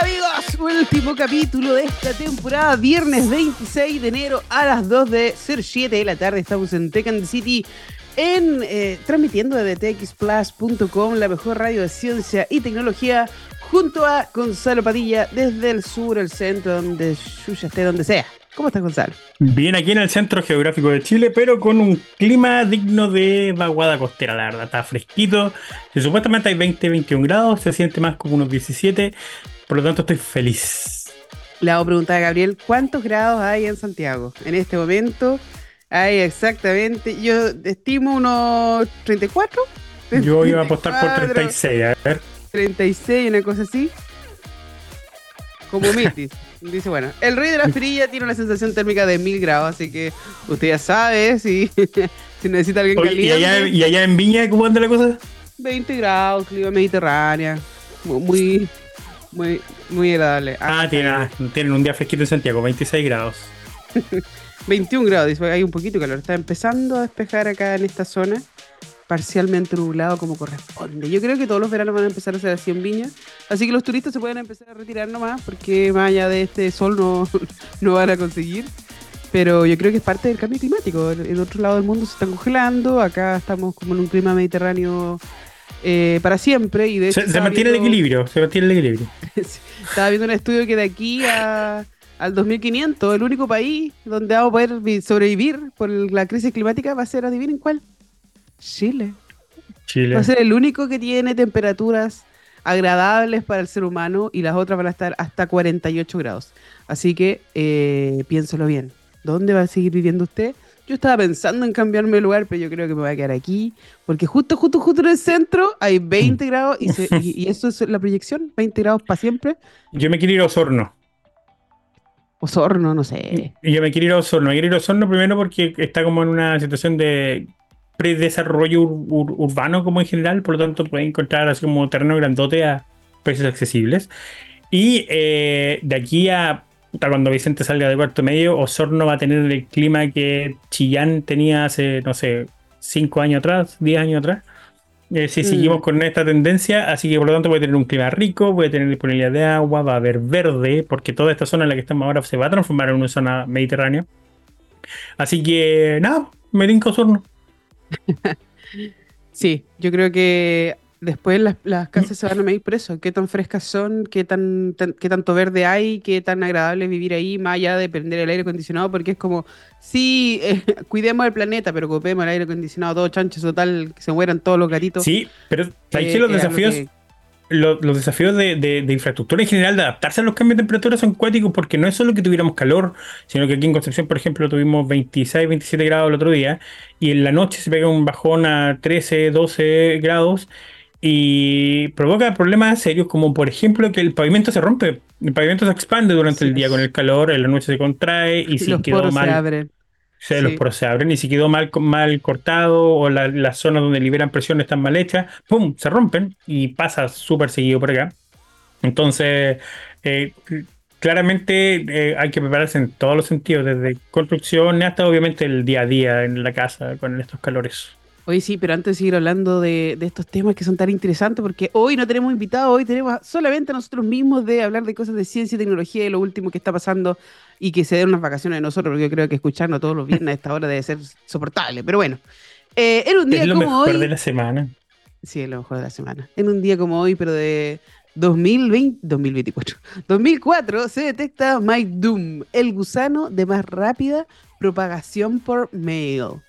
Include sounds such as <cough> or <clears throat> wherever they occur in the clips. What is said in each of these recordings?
Amigos, último capítulo de esta temporada, viernes 26 de enero a las 2 de 7 de la tarde. Estamos en the City, en, eh, transmitiendo desde txplus.com, la mejor radio de ciencia y tecnología, junto a Gonzalo Padilla, desde el sur, el centro, donde Yuya esté, donde sea. ¿Cómo estás, Gonzalo? Bien, aquí en el centro geográfico de Chile, pero con un clima digno de vaguada costera, la verdad. Está fresquito. Supuestamente hay 20, 21 grados, se siente más como unos 17. Por lo tanto, estoy feliz. Le hago preguntar a Gabriel, ¿cuántos grados hay en Santiago? En este momento hay exactamente, yo estimo unos 34. Yo iba a apostar por 36, a ver. 36, una cosa así. Como Mitis. <laughs> Dice, bueno, el rey de la fría tiene una sensación térmica de 1000 grados, así que usted ya sabe si, <laughs> si necesita alguien Oye, ¿y, allá, ¿Y allá en Viña cómo anda la cosa? 20 grados, clima mediterránea. Muy, muy, muy agradable. Ah, tienen, tienen un día fresquito en Santiago, 26 grados. <laughs> 21 grados, dice, hay un poquito de calor. Está empezando a despejar acá en esta zona parcialmente nublado como corresponde. Yo creo que todos los veranos van a empezar a ser así en Viña, así que los turistas se pueden empezar a retirar nomás, porque más allá de este sol no, <laughs> no van a conseguir. Pero yo creo que es parte del cambio climático. En otro lado del mundo se están congelando, acá estamos como en un clima mediterráneo eh, para siempre. Y de se, mantiene el equilibrio, se mantiene el equilibrio. <laughs> Estaba viendo un estudio que de aquí a, al 2500, el único país donde vamos a poder sobrevivir por la crisis climática va a ser, adivinen cuál, Chile. Chile. Va a ser el único que tiene temperaturas agradables para el ser humano y las otras van a estar hasta 48 grados. Así que eh, piénselo bien. ¿Dónde va a seguir viviendo usted? Yo estaba pensando en cambiarme de lugar, pero yo creo que me voy a quedar aquí, porque justo, justo, justo en el centro hay 20 mm. grados y, y, eso es la proyección, 20 grados para siempre. Yo me quiero ir a Osorno. Osorno, no sé. Yo me quiero ir a Osorno. Me quiero ir a Osorno primero porque está como en una situación de predesarrollo urbano como en general, por lo tanto puede encontrar así como terreno grandote a precios accesibles. Y eh, de aquí a cuando Vicente salga de cuarto medio, Osorno va a tener el clima que Chillán tenía hace, no sé, 5 años atrás, 10 años atrás. Eh, si mm. seguimos con esta tendencia, así que por lo tanto voy a tener un clima rico, voy a tener disponibilidad de agua, va a haber verde, porque toda esta zona en la que estamos ahora se va a transformar en una zona mediterránea. Así que nada, me rinco Osorno. <laughs> sí, yo creo que después las, casas se van a medir por eso, qué tan frescas son, qué, tan, qué tanto verde hay, qué tan agradable es vivir ahí, más allá de prender el aire acondicionado, porque es como, sí, eh, <laughs> cuidemos el planeta, pero ocupemos el aire acondicionado, todo chancho total, que se mueran todos los gatitos. Sí, pero hay que los desafíos los desafíos de, infraestructura en general, de adaptarse a los cambios de temperatura son cuáticos porque no es solo que tuviéramos calor, sino que aquí en Concepción, por ejemplo, tuvimos 26, 27 grados el otro día y en la noche se pega un bajón a 13, 12 grados y provoca problemas serios como por ejemplo que el pavimento se rompe, el pavimento se expande durante el día con el calor, en la noche se contrae y, <laughs> si quedó mal se los poros se abren y si quedó mal, mal cortado o las zonas donde liberan presión están mal hechas, ¡pum! se rompen y pasa súper seguido por acá. Entonces, eh, claramente eh, hay que prepararse en todos los sentidos, desde construcción hasta obviamente el día a día en la casa con estos calores. Hoy sí, pero antes de seguir hablando de, estos temas que son tan interesantes, porque hoy no tenemos invitados, hoy tenemos solamente nosotros mismos de hablar de cosas de ciencia y tecnología y lo último que está pasando y que se den unas vacaciones de nosotros, porque yo creo que escucharnos todos los viernes a esta hora debe ser soportable. Pero bueno, eh, en un día es lo mejor de la semana. Sí, es lo mejor de la semana. En un día como hoy, pero de 2020, 2024, 2004, se detecta Mike Doom, el gusano de más rápida propagación por mail.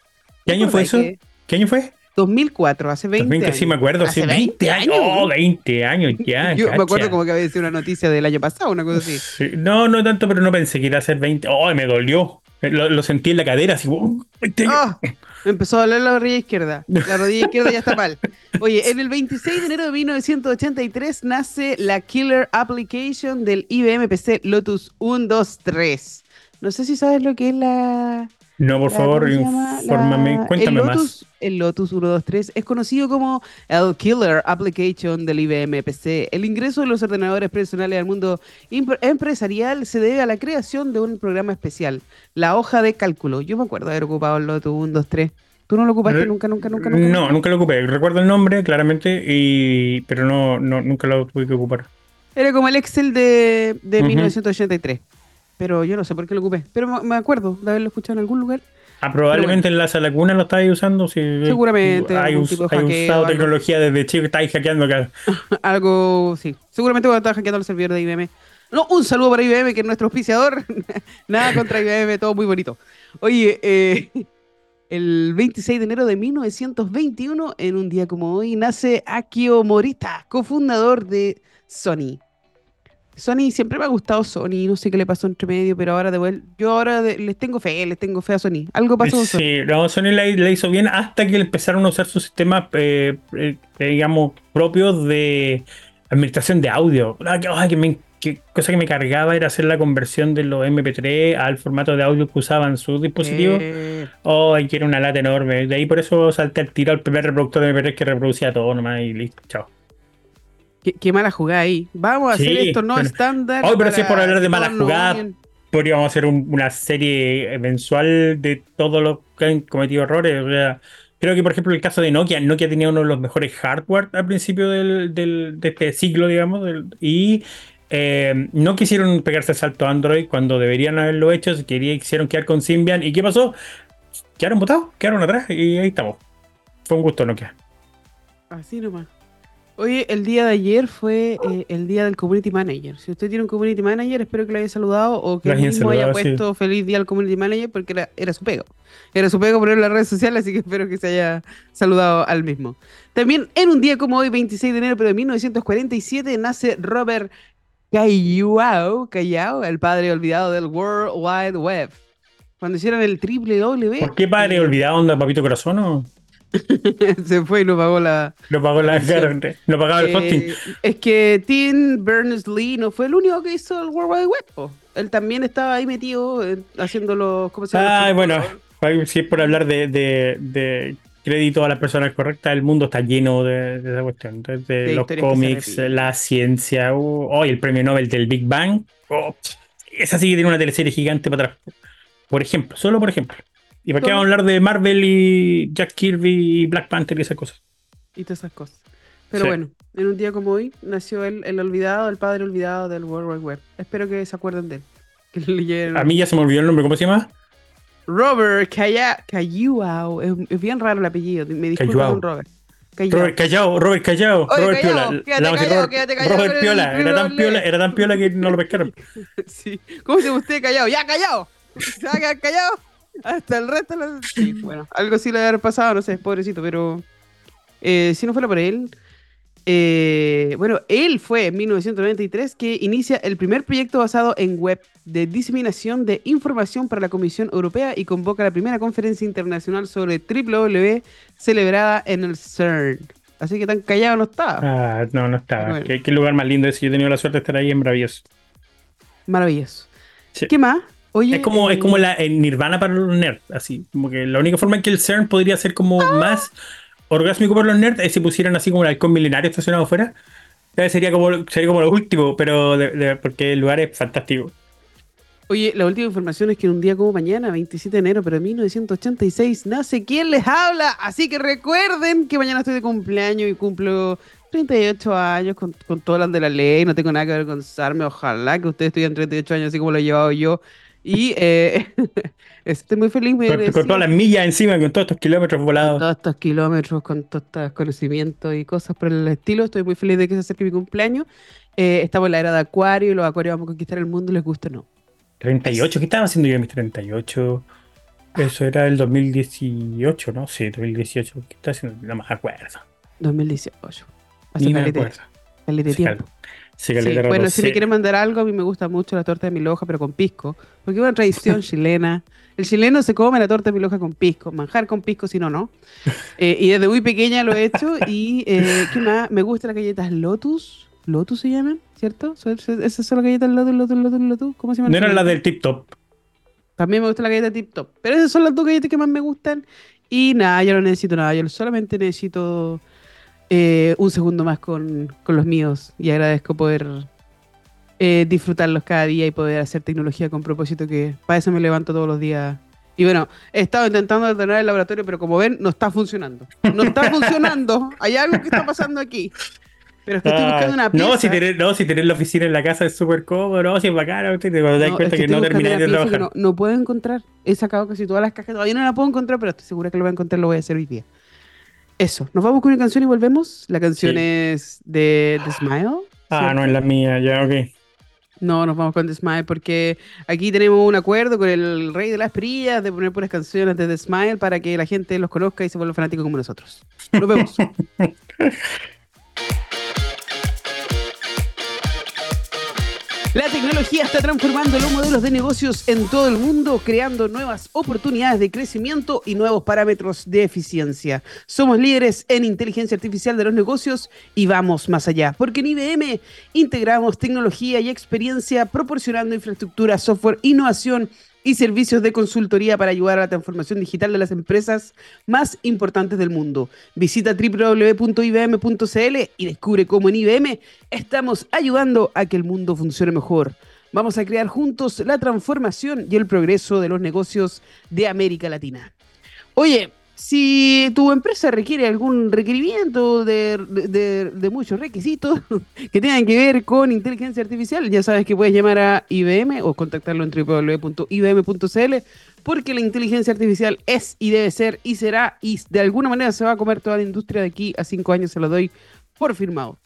¿Qué año fue eso? ¿Qué año fue? 2004, hace 20, 20 años. Sí, me acuerdo, hace 20, años. Oh, 20 años ya. <laughs> Yo me acuerdo como que había sido una noticia del año pasado, una cosa así. no, no tanto, pero no pensé que iba a ser 20. Oh, me dolió. Lo, sentí en la cadera, así. Oh, me empezó a doler la rodilla izquierda. La rodilla izquierda ya está mal. Oye, en el 26 de enero de 1983 nace la Killer Application del IBM PC Lotus 123. No sé si sabes lo que es la no, por favor, infórmame, cuéntame el Lotus, más. El Lotus 123 es conocido como el Killer Application del IBM PC. El ingreso de los ordenadores personales al mundo empresarial se debe a la creación de un programa especial, la hoja de cálculo. Yo me acuerdo de haber ocupado el Lotus 123. ¿Tú no lo ocupaste nunca, nunca, nunca, nunca? No, nunca lo ocupé. Recuerdo el nombre claramente, y... pero no, no, nunca lo tuve que ocupar. Era como el Excel de, de 1983. Pero yo no sé por qué lo ocupé. Pero me acuerdo de haberlo escuchado en algún lugar. Ah, probablemente en la sala cuna lo estáis usando. Si Seguramente. Hay, usado tecnología desde chico estáis hackeando acá. <laughs> algo, sí. Seguramente cuando estar hackeando los servidores de IBM. No, un saludo para IBM, que es nuestro auspiciador. <laughs> Nada contra IBM, todo muy bonito. Oye, eh, <laughs> el 26 de enero de 1921, en un día como hoy, nace Akio Morita, cofundador de Sony. Sony siempre me ha gustado Sony, no sé qué le pasó entre medio, pero ahora de vuelta, yo ahora les tengo fe, les tengo fe a Sony. Algo pasó con Sony. Sí, no, Sony le, hizo bien hasta que empezaron a usar sus sistemas, eh, eh, digamos, propios de administración de audio. Ah, que cosa que me cargaba era hacer la conversión de los MP3 al formato de audio que usaban sus dispositivos. Oh, que era una lata enorme. De ahí por eso salté al tiro al primer reproductor de MP3 que reproducía todo nomás y listo, chao. Qué, mala jugada ahí. Vamos a hacer esto no estándar. Hoy, pero si es por hablar de mala jugada, podríamos hacer una serie mensual de todos los que han cometido errores. creo que, por ejemplo, el caso de Nokia, Nokia tenía uno de los mejores hardware al principio del, de este siglo, digamos, y eh, no quisieron pegarse el salto a Android cuando deberían haberlo hecho, quisieron quedar con Symbian. ¿Y qué pasó? Quedaron botados, quedaron atrás y ahí estamos. Fue un gusto Nokia. Así nomás. Oye, el día de ayer fue eh, el día del Community Manager. Si usted tiene un Community Manager, espero que lo haya saludado o que mismo haya puesto feliz día al Community Manager porque era, su pego. Era su pego poner en las redes sociales, así que espero que se haya saludado al mismo. También en un día como hoy, 26 de enero pero de 1947, nace Robert Callao, Callao, el padre olvidado del World Wide Web. Cuando hicieron el triple W. ¿Por qué padre olvidado, onda, papito corazón? O? <laughs> se fue y no pagó la. No pagó la. no pagaba el hosting. Eh, es que Tim Berners-Lee no fue el único que hizo el World Wide Web. Él también estaba ahí metido eh, haciendo los. ¿Cómo se llama? Ah, bueno. Si es por hablar de, de, de, crédito a las personas correctas, el mundo está lleno de, esa cuestión. De, los cómics, la ciencia. Uh, el premio Nobel del Big Bang. Oh, esa sí que tiene una teleserie gigante para atrás. Por ejemplo, solo por ejemplo. ¿Y para qué vamos a hablar de Marvel y Jack Kirby y Black Panther y esas cosas? Y todas esas cosas. Pero bueno, en un día como hoy nació el, el, olvidado, el padre olvidado del World Wide Web. Espero que se acuerden de él. <laughs> Que A mí ya se me olvidó el nombre, ¿cómo se llama? Robert Callao. Es, bien raro el apellido. Me disculpo con Robert. Robert Callao, Robert Callao, Robert Piola. Robert, Piola, era tan piola, era tan piola que no lo pescaron. <laughs> sí. ¿Cómo se llama usted Callao? ¡Ya, Callao! ¿Se va a quedar callado? Hasta el resto. Sí, bueno, algo sí le haber pasado, no sé, pobrecito, pero eh, si no fuera por él. Eh, bueno, él fue en 1993 que inicia el primer proyecto basado en web de diseminación de información para la Comisión Europea y convoca la primera conferencia internacional sobre W celebrada en el CERN. Así que tan callado no estaba. Ah, no, no estaba. ¿Qué, lugar más lindo es. Yo he tenido la suerte de estar ahí en Maravilloso. Maravilloso. ¿Qué más? Es como, es como la Nirvana para los nerds, así. Como que la única forma en que el CERN podría ser como ah. más orgásmico para los nerds es si pusieran así como el halcón milenario estacionado afuera. Sería como, sería como lo último, pero porque el lugar es fantástico. Oye, la última información es que en un día como mañana, 27 de enero, pero de 1986, nace quien les habla. Así que recuerden que mañana estoy de cumpleaños y cumplo 38 años con, con todo lo de la ley. No tengo nada que avergonzarme. Ojalá que ustedes estuvieran 38 años así como lo he llevado yo y eh, <laughs> estoy muy feliz. Con, con, todas las millas encima, con todos estos kilómetros volados. Con todos estos kilómetros, con todos estos conocimientos y cosas por el estilo. Estoy muy feliz de que se acerque mi cumpleaños. Eh, estamos en la era de Acuario y los Acuarios vamos a conquistar el mundo, les gusta o no. 38, ¿qué estaba haciendo yo en mis 38? Eso era el 2018, ¿no? Sí, 2018. ¿Qué estaba haciendo? No me acuerdo. 2018. Hace Ni de tiempo. Sí, bueno, si me quiere mandar algo, a mí me gusta mucho la torta de mi loja, pero con pisco. Porque es una tradición chilena. El chileno se come la torta de mi loja con pisco. Manjar con pisco, si no, no. <laughs> Eh, y desde muy pequeña lo he hecho. Y, eh, ¿qué más? Me gustan las galletas Lotus. Lotus se llaman, ¿cierto? ¿Esas son las galletas Lotus, Lotus, Lotus, Lotus? ¿Cómo se llaman? No eran las del Tip Top. También me gusta la galleta Tip Top. Pero esas son las dos galletas que más me gustan. Y nada, yo no necesito nada. Yo solamente necesito eh, un segundo más con, los míos y agradezco poder eh, disfrutarlos cada día y poder hacer tecnología con propósito que para eso me levanto todos los días. Y bueno, he estado intentando ordenar el laboratorio, pero como ven, no está funcionando. No está <laughs> funcionando. Hay algo que está pasando aquí. Pero estoy buscando una pieza. No, si tener, no, si tener la oficina en la casa es súper cómodo, no, si es bacana, te das cuenta que, no terminé de trabajar. No, no, puedo encontrar. He sacado casi todas las cajas, todavía no la puedo encontrar, pero estoy segura que lo voy a encontrar, lo voy a hacer hoy día. Eso, nos vamos con una canción y volvemos. La canción es de The Smile. Ah, no es la mía, ya, ok. No, nos vamos con The Smile porque aquí tenemos un acuerdo con el rey de las perillas de poner puras canciones de The Smile para que la gente los conozca y se vuelva fanático como nosotros. Nos vemos. <laughs> La tecnología está transformando los modelos de negocios en todo el mundo, creando nuevas oportunidades de crecimiento y nuevos parámetros de eficiencia. Somos líderes en inteligencia artificial de los negocios y vamos más allá, porque en IBM integramos tecnología y experiencia proporcionando infraestructura, software, innovación y servicios de consultoría para ayudar a la transformación digital de las empresas más importantes del mundo. Visita www.ibm.cl y descubre cómo en IBM estamos ayudando a que el mundo funcione mejor. Vamos a crear juntos la transformación y el progreso de los negocios de América Latina. Oye, si tu empresa requiere algún requerimiento de, muchos requisitos <laughs> que tengan que ver con inteligencia artificial, ya sabes que puedes llamar a IBM o contactarlo en www.ibm.cl porque la inteligencia artificial es y debe ser y será y de alguna manera se va a comer toda la industria de aquí a cinco años, se lo doy por firmado.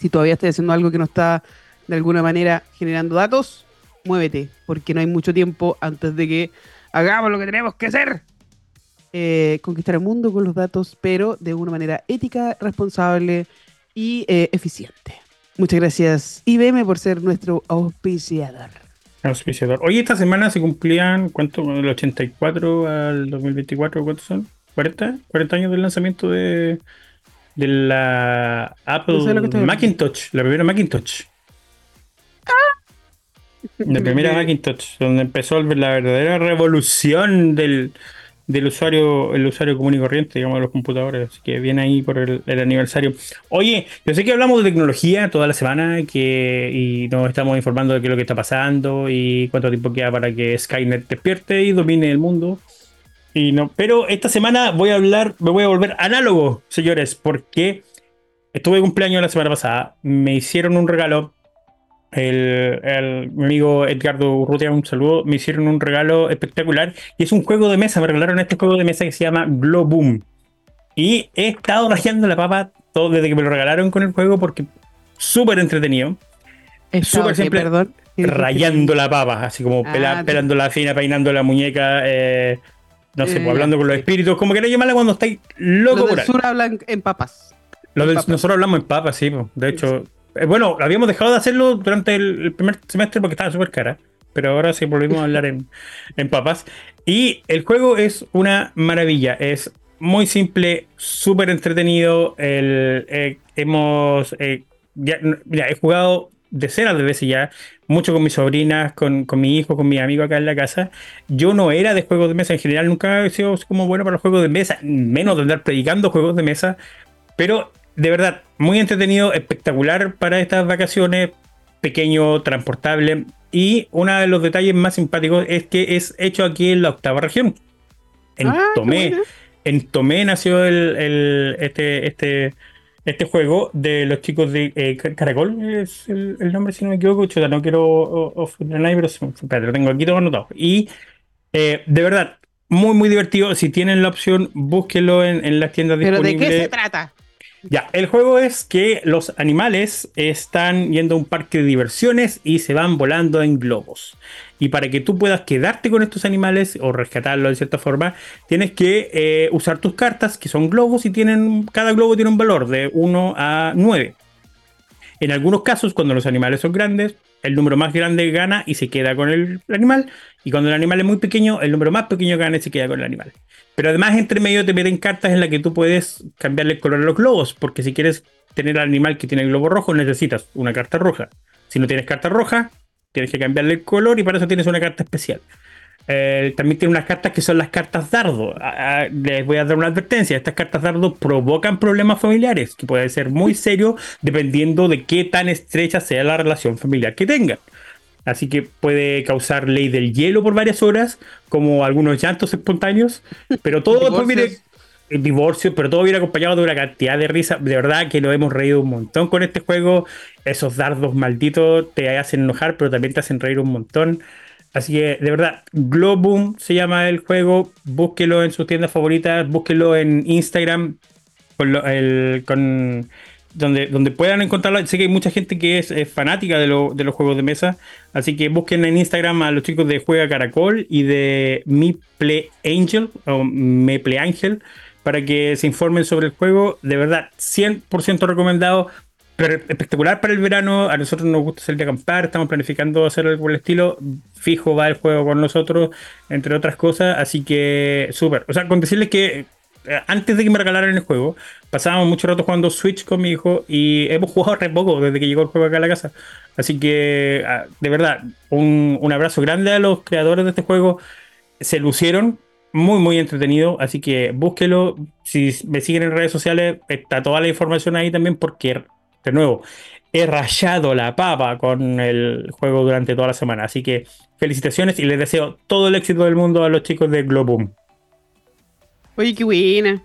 Si todavía estás haciendo algo que no está de alguna manera generando datos, muévete, porque no hay mucho tiempo antes de que hagamos lo que tenemos que hacer. Eh, conquistar el mundo con los datos, pero de una manera ética, responsable y eh, eficiente. Muchas gracias IBM por ser nuestro auspiciador. Auspiciador. Hoy esta semana se cumplían, ¿cuánto? Del 84 al 2024, ¿cuántos son? ¿40? 40 años del lanzamiento de, de la Apple Macintosh, la primera Macintosh. ¡Ah! La primera <laughs> Macintosh, donde empezó la verdadera revolución del, del usuario, el usuario común y corriente, digamos, de los computadores. Que viene ahí por el, aniversario. Oye, yo sé que hablamos de tecnología toda la semana que, y nos estamos informando de qué es lo que está pasando y cuánto tiempo queda para que Skynet despierte y domine el mundo. Y no, pero esta semana voy a hablar, me voy a volver análogo, señores, porque estuve de cumpleaños la semana pasada, me hicieron un regalo el, mi amigo Edgardo Urrutia, un saludo, me hicieron un regalo espectacular y es un juego de mesa, me regalaron este juego de mesa que se llama Globoom. Y he estado rayando la papa todo desde que me lo regalaron con el juego porque súper entretenido. Súper simple. Perdón. Rayando la papa, así como ah, pelando la fina, peinando la muñeca. Eh, no sé, pues, hablando con los espíritus, como queréis llamarla cuando estáis loco los sur hablan en papas. Nosotros hablamos en papas, sí. De hecho, eh, bueno, habíamos dejado de hacerlo durante el, primer semestre porque estaba súper cara. Pero ahora sí volvimos a hablar <laughs> en, papas. Y el juego es una maravilla. Es muy simple, súper entretenido. El, eh, hemos. Eh, ya, he jugado decenas de veces ya, mucho con mis sobrinas, con, con mi hijo, con mi amigo acá en la casa. Yo no era de juegos de mesa en general, nunca he sido como bueno para los juegos de mesa, menos de andar predicando juegos de mesa. Pero de verdad, muy entretenido, espectacular para estas vacaciones, pequeño, transportable. Y uno de los detalles más simpáticos es que es hecho aquí en la octava región. En ah, Tomé. En Tomé nació el, este, este, este juego de los chicos de eh, Caracol, es el, nombre si no me equivoco. Chuta, no quiero ofender pero lo tengo aquí todo anotado. Y eh, de verdad, muy, muy divertido. Si tienen la opción, búsquenlo en, en las tiendas disponibles. ¿Pero de qué se trata? Ya, el juego es que los animales están yendo a un parque de diversiones y se van volando en globos. Y para que tú puedas quedarte con estos animales o rescatarlos de cierta forma, tienes que eh, usar tus cartas, que son globos y tienen cada globo tiene un valor de 1 a 9. En algunos casos, cuando los animales son grandes, el número más grande gana y se queda con el animal. Y cuando el animal es muy pequeño, el número más pequeño gana y se queda con el animal. Pero además, entre medio te meten cartas en las que tú puedes cambiarle el color a los globos. Porque si quieres tener al animal que tiene el globo rojo, necesitas una carta roja. Si no tienes carta roja, tienes que cambiarle el color y para eso tienes una carta especial. Eh, también tiene unas cartas que son las cartas dardo. Ah, ah, les voy a dar una advertencia. Estas cartas dardo provocan problemas familiares, que puede ser muy serio dependiendo de qué tan estrecha sea la relación familiar que tengan. Así que puede causar ley del hielo por varias horas, como algunos llantos espontáneos, pero todo después viene, divorcio, pero todo viene acompañado de una cantidad de risa. De verdad que lo hemos reído un montón con este juego. Esos dardos malditos te hacen enojar, pero también te hacen reír un montón. Así que, de verdad, Globum se llama el juego. Búsquelo en sus tiendas favoritas, búsquelo en Instagram con, donde, donde puedan encontrarlo. Sé que hay mucha gente que es, fanática de, los juegos de mesa. Así que busquen en Instagram a los chicos de Juega Caracol y de Mi Play Angel o Me Play Angel para que se informen sobre el juego. De verdad, 100% recomendado espectacular para el verano. A nosotros nos gusta salir a acampar, estamos planificando hacer algo por el estilo. Fijo va el juego con nosotros, entre otras cosas. Así que súper. O sea, con decirles que eh, antes de que me regalaran el juego, pasábamos mucho rato jugando Switch con mi hijo y hemos jugado re poco desde que llegó el juego acá a la casa. Así que, ah, de verdad, un, un abrazo grande a los creadores de este juego. Se lucieron, muy, muy entretenido. Así que búsquelo. Si me siguen en redes sociales, está toda la información ahí también porque de nuevo, he rayado la papa con el juego durante toda la semana. Así que felicitaciones y les deseo todo el éxito del mundo a los chicos de Globum. Oye, qué buena.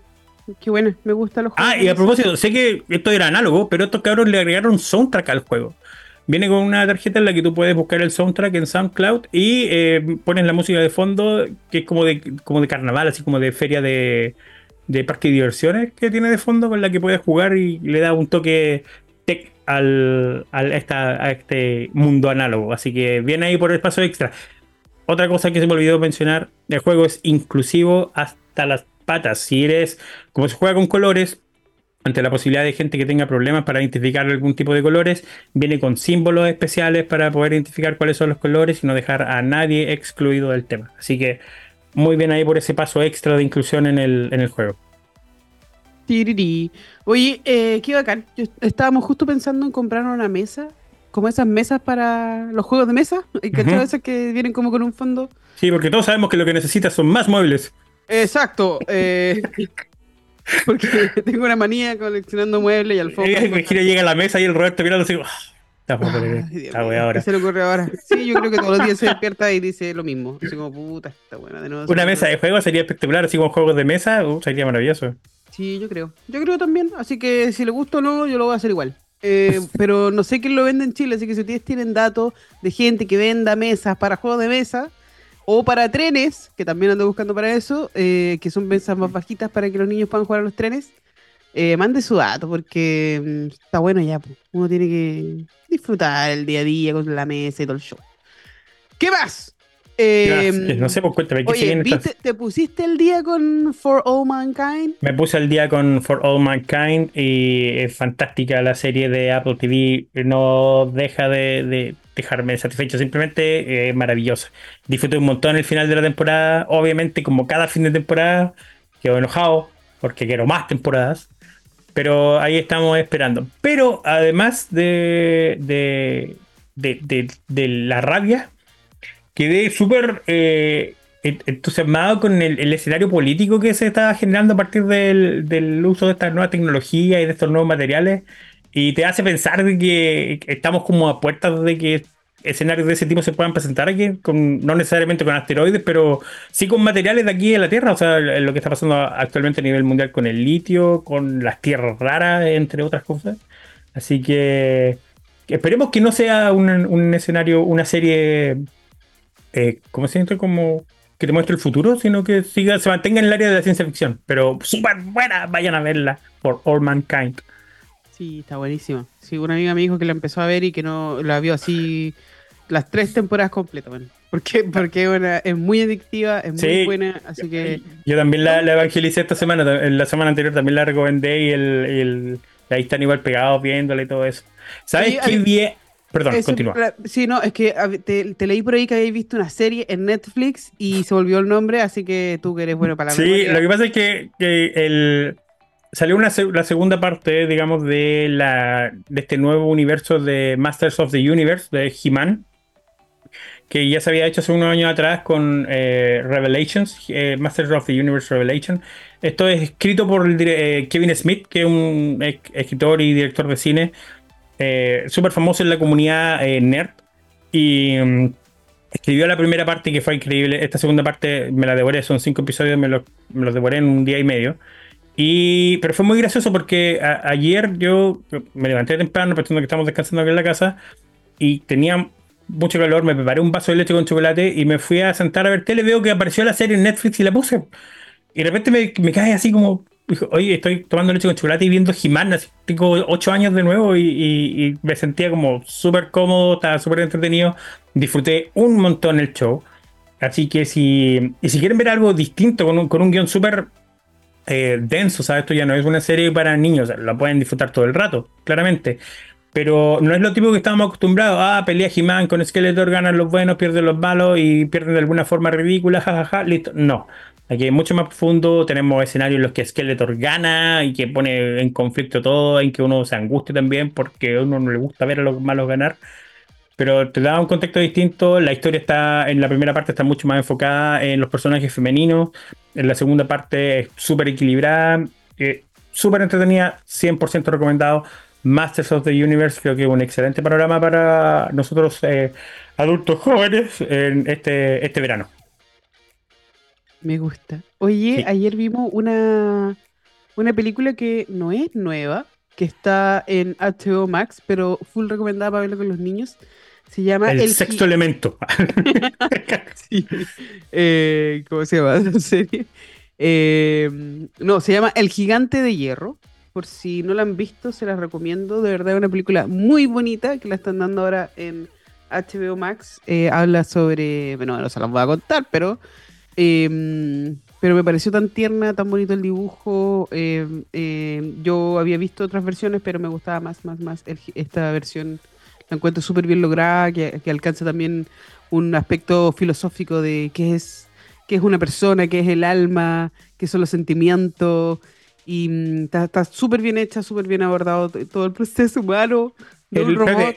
Qué buena, me gustan los juegos. Ah, y a propósito, sé que esto era análogo, pero estos cabros le agregaron soundtrack al juego. Viene con una tarjeta en la que tú puedes buscar el soundtrack en SoundCloud y eh, pones la música de fondo, que es como de, como de carnaval, así como de feria de, de parque de diversiones que tiene de fondo, con la que puedes jugar y le da un toque al, a este mundo análogo. Así que viene ahí por el paso extra. Otra cosa que se me olvidó mencionar, el juego es inclusivo hasta las patas. Si eres, como se juega con colores, ante la posibilidad de gente que tenga problemas para identificar algún tipo de colores, viene con símbolos especiales para poder identificar cuáles son los colores y no dejar a nadie excluido del tema. Así que muy bien ahí por ese paso extra de inclusión en el, en el juego. Oye, eh, qué bacán. estábamos justo pensando en comprar una mesa, como esas mesas para los juegos de mesa. ¿Cachai? Uh Esas que vienen como con un fondo. Sí, porque todos sabemos que lo que necesitas son más muebles. Exacto. Eh, <laughs> porque tengo una manía coleccionando muebles y alfombras. Me gira llega a la mesa y el Roberto mirando así. Ah, ahora. ¿Qué se le ocurre ahora? Sí, yo creo que todos los días se <laughs> despierta y dice lo mismo. Así como, puta, está buena de nuevo. Una mesa de juego sería espectacular, así como juegos de mesa, uh, sería maravilloso. Sí, yo creo. Yo creo también. Así que si le gusta o no, yo lo voy a hacer igual. Eh, <laughs> pero no sé quién lo vende en Chile, así que si ustedes tienen datos de gente que venda mesas para juegos de mesa o para trenes, que también ando buscando para eso, eh, que son mesas más bajitas para que los niños puedan jugar a los trenes, eh, mande su dato porque mm, está bueno ya. Uno tiene que disfrutar el día a día con la mesa y todo el show. ¿Qué más? Eh, no sé, pues cuéntame. Oye, ¿te pusiste el día con For All Mankind? Me puse el día con For All Mankind y es fantástica la serie de Apple TV. No deja de, dejarme satisfecho, simplemente eh, maravillosa. Disfruté un montón el final de la temporada. Obviamente, como cada fin de temporada, quedo enojado porque quiero más temporadas. Pero ahí estamos esperando. Pero además de, de, de, de la rabia, quedé súper eh, entusiasmado con el, escenario político que se estaba generando a partir del, uso de estas nuevas tecnologías y de estos nuevos materiales. Y te hace pensar de que estamos como a puertas de que escenarios de ese tipo se puedan presentar aquí, con, no necesariamente con asteroides, pero sí con materiales de aquí en la Tierra, o sea, lo que está pasando actualmente a nivel mundial con el litio, con las tierras raras, entre otras cosas. Así que esperemos que no sea un, un escenario, una serie eh, ¿cómo se siente? Como que te muestre el futuro, sino que siga, se mantenga en el área de la ciencia ficción. Pero súper buena, vayan a verla por All Mankind. Sí, está buenísima. Sí, una amiga me dijo que la empezó a ver y que no la vio así las tres temporadas completas, bueno. <laughs> Porque, porque es muy adictiva, es muy buena, así que... Yo también la, evangelicé esta semana, la semana anterior también la recomendé y, el, ahí están igual pegados viéndola y todo eso. ¿Sabes qué bien? Perdón, continúa. Sí, no, es que te, leí por ahí que habéis visto una serie en Netflix y se volvió el nombre, así que tú que eres bueno para la Sí, lo que pasa es que, el, salió una, la segunda parte, digamos, de, la, de este nuevo universo de Masters of the Universe, de He-Man, que ya se había hecho hace unos años atrás con eh, Revelations, eh, Masters of the Universe Revelation. Esto es escrito por eh, Kevin Smith, que es un escritor y director de cine eh, súper famoso en la comunidad eh, nerd. Y mm, escribió la primera parte que fue increíble. Esta segunda parte me la devoré, son cinco episodios, me los me devoré en un día y medio. Y, pero fue muy gracioso porque ayer yo me levanté temprano, pensando que estamos descansando aquí en la casa, y tenía mucho calor, me preparé un vaso de leche con chocolate y me fui a sentar a ver tele, veo que apareció la serie en Netflix y la puse. Y de repente me cae así como, oye, estoy tomando leche con chocolate y viendo He-Man, tengo ocho años de nuevo y, me sentía como súper cómodo, estaba súper entretenido, disfruté un montón el show. Así que si, y si quieren ver algo distinto, con un, con un guion súper eh, denso, ¿sabes? Esto ya no es una serie para niños, la pueden disfrutar todo el rato, claramente. Pero no es lo tipo que estábamos acostumbrados. Ah, pelea He-Man con Skeletor, ganan los buenos, pierden los malos y pierden de alguna forma ridícula, <laughs> jajaja, listo. No. Aquí es mucho más profundo, tenemos escenarios en los que Skeletor gana y que pone en conflicto todo, en que uno se angustia también porque a uno no le gusta ver a los malos ganar. Pero te da un contexto distinto, la historia está, en la primera parte está mucho más enfocada en los personajes femeninos, en la segunda parte es súper equilibrada, eh, súper entretenida, 100% recomendado. Masters of the Universe creo que es un excelente panorama para nosotros eh, adultos jóvenes en este, este verano. Me gusta. Oye, ayer vimos una, una película que no es nueva, que está en HBO Max, pero full recomendada para verlo con los niños. Se llama El, sexto elemento. <laughs> Eh, ¿Cómo se llama <laughs> esa serie? Eh, no, se llama El Gigante de Hierro. Por si no la han visto, se las recomiendo. De verdad, es una película muy bonita que la están dando ahora en HBO Max. Eh, habla sobre. Bueno, no se las voy a contar, pero Em, pero me pareció tan tierna, tan bonito el dibujo. Em, em, yo había visto otras versiones, pero me gustaba más, más, más esta versión. La encuentro súper bien lograda, que, alcanza también un aspecto filosófico de qué es, qué es una persona, qué es el alma, qué son los sentimientos. Y mm, está súper bien hecha, súper bien abordado todo el proceso humano. el, robot.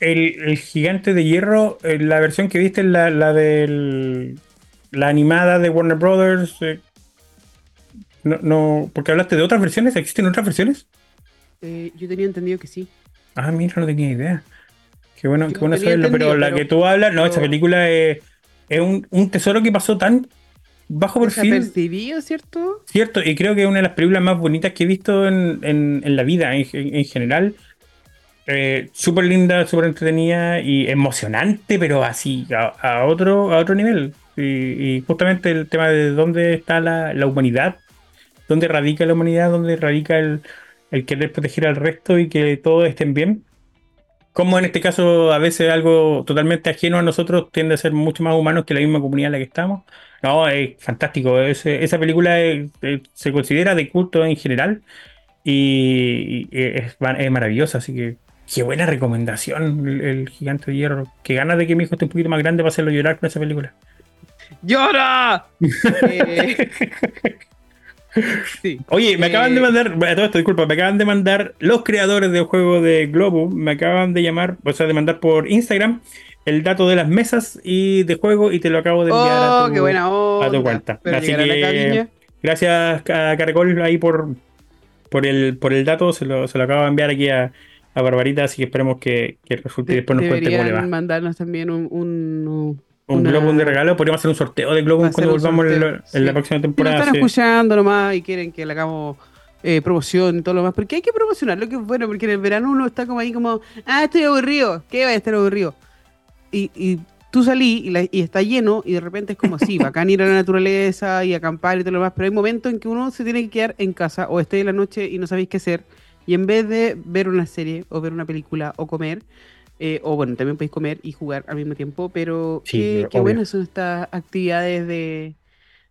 El, gigante de hierro, eh, la versión que viste es la, la del la animada de Warner Brothers. Eh, no, no, porque hablaste de otras versiones. ¿Existen otras versiones? Eh, yo tenía entendido que sí. Ah, mira, no tenía idea. Qué bueno, qué bueno saberlo. Pero la que tú hablas, no, esta película es, un, tesoro que pasó tan bajo perfil. ¿cierto? Cierto, y creo que es una de las películas más bonitas que he visto en, la vida en, general. Eh, súper linda, súper entretenida y emocionante, pero así a, otro, a otro nivel. Y, justamente el tema de dónde está la, humanidad, dónde radica la humanidad, dónde radica el, querer proteger al resto y que todos estén bien. Como en este caso a veces algo totalmente ajeno a nosotros tiende a ser mucho más humanos que la misma comunidad en la que estamos. No, es fantástico. esa película se considera de culto en general y, es, maravillosa. Así que qué buena recomendación el, gigante de hierro. Que ganas de que mi hijo esté un poquito más grande para hacerlo llorar con esa película. ¡Llora! Eh, <laughs> Oye, me acaban de eh, mandar, todo esto, disculpa, me acaban de mandar los creadores del juego de Globo, me acaban de llamar, o sea, de mandar por Instagram el dato de las mesas y de juego y te lo acabo de enviar a, oh, tu, cuenta. Así que gracias a Caracol ahí por, por, el, por el dato, se lo, se lo acabo de enviar aquí a, a Barbarita, así que esperemos que, que resulte y después nos cuente cómo le va. mandarnos también un, un un globo de regalo, podríamos hacer un sorteo de globos cuando volvamos en, la, próxima temporada. Si están escuchando nomás y quieren que le hagamos eh, promoción y todo lo demás, porque hay que promocionar lo que es bueno, porque en el verano uno está como ahí como, ah, estoy aburrido, ¿qué va a estar aburrido? Y, y tú salí y, está lleno y de repente es como, sí, <laughs> bacán ir a la naturaleza y acampar y todo lo demás, pero hay momentos en que uno se tiene que quedar en casa o esté en la noche y no sabéis qué hacer. Y en vez de ver una serie o ver una película o comer, eh, o bueno, también podéis comer y jugar al mismo tiempo, pero qué, buenas son estas actividades de,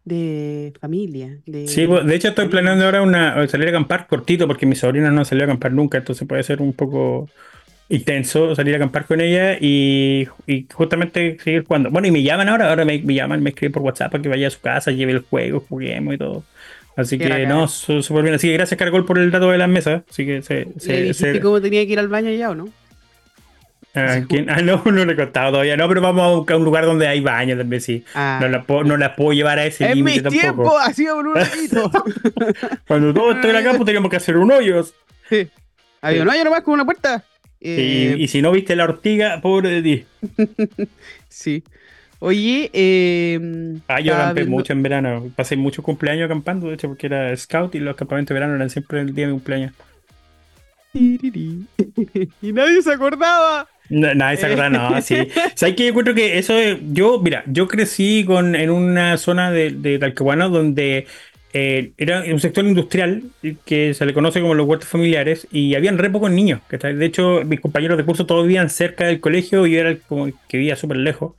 de familia. De, sí, pues, de hecho estoy planeando ahora una salir a acampar cortito porque mi sobrina no salió a acampar nunca, entonces puede ser un poco intenso salir a acampar con ella y, justamente seguir jugando. Bueno, y me llaman ahora, ahora me, llaman, me escriben por WhatsApp para que vaya a su casa, lleve el juego, juguemos y todo. Así que no, súper bien. Así que gracias Cargol por el dato de las mesas. Así que se, se, cómo tenía que ir al baño ya o no? Ah, <laughs> ah, no, no le he contado todavía. No, pero vamos a buscar un lugar donde hay baños también, sí. Ah. No, la puedo, no la puedo llevar a ese límite tampoco. En mi tiempo hacía un <laughs> hoyito. <laughs> Cuando todos estuvieran acá, pues teníamos que hacer un hoyo. Sí. Había un hoyo nomás con una puerta. Eh... Y, si no viste la ortiga, pobre de ti. sí. Oye, eh, ah, yo acampé mucho en verano. Pasé muchos cumpleaños acampando, de hecho, porque era scout y los campamentos de verano eran siempre el día de cumpleaños. y nadie se acordaba. Nadie se acordaba, no, sí. <laughs> ¿Sabes que Yo encuentro que eso, yo, mira, yo crecí con, en una zona de, de Talcahuano donde eh, era un sector industrial que se le conoce como los huertos familiares y habían re pocos niños. De hecho, mis compañeros de curso todos vivían cerca del colegio y yo era el como que vivía súper lejos.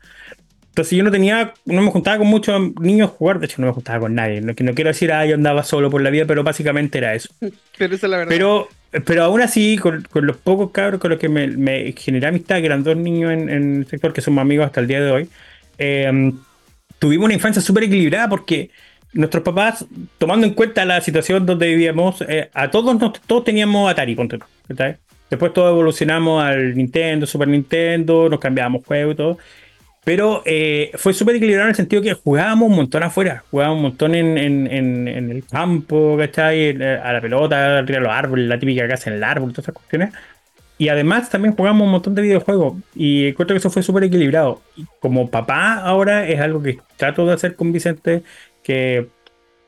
Entonces yo no tenía, no me juntaba con muchos niños a jugar, de hecho no me juntaba con nadie. No, no quiero decir, ah, yo andaba solo por la vida, pero básicamente era eso. <laughs> pero esa es la verdad. Pero, pero aún así, con, los pocos cabros con los que me, me, generé amistad, que eran dos niños en, el sector que somos amigos hasta el día de hoy, eh, tuvimos una infancia súper equilibrada porque nuestros papás, tomando en cuenta la situación donde vivíamos, eh, a todos todos teníamos Atari, ponte, Después todos evolucionamos al Nintendo, Super Nintendo, nos cambiábamos juegos y todo. Pero eh, fue súper equilibrado en el sentido que jugábamos un montón afuera, jugábamos un montón en, en, en, el campo, ¿cachai? Eh, a la pelota, arriba de los árboles, la típica casa en el árbol, todas esas cuestiones. Y además también jugamos un montón de videojuegos y encuentro que eso fue súper equilibrado. Y como papá ahora es algo que trato de hacer con Vicente, que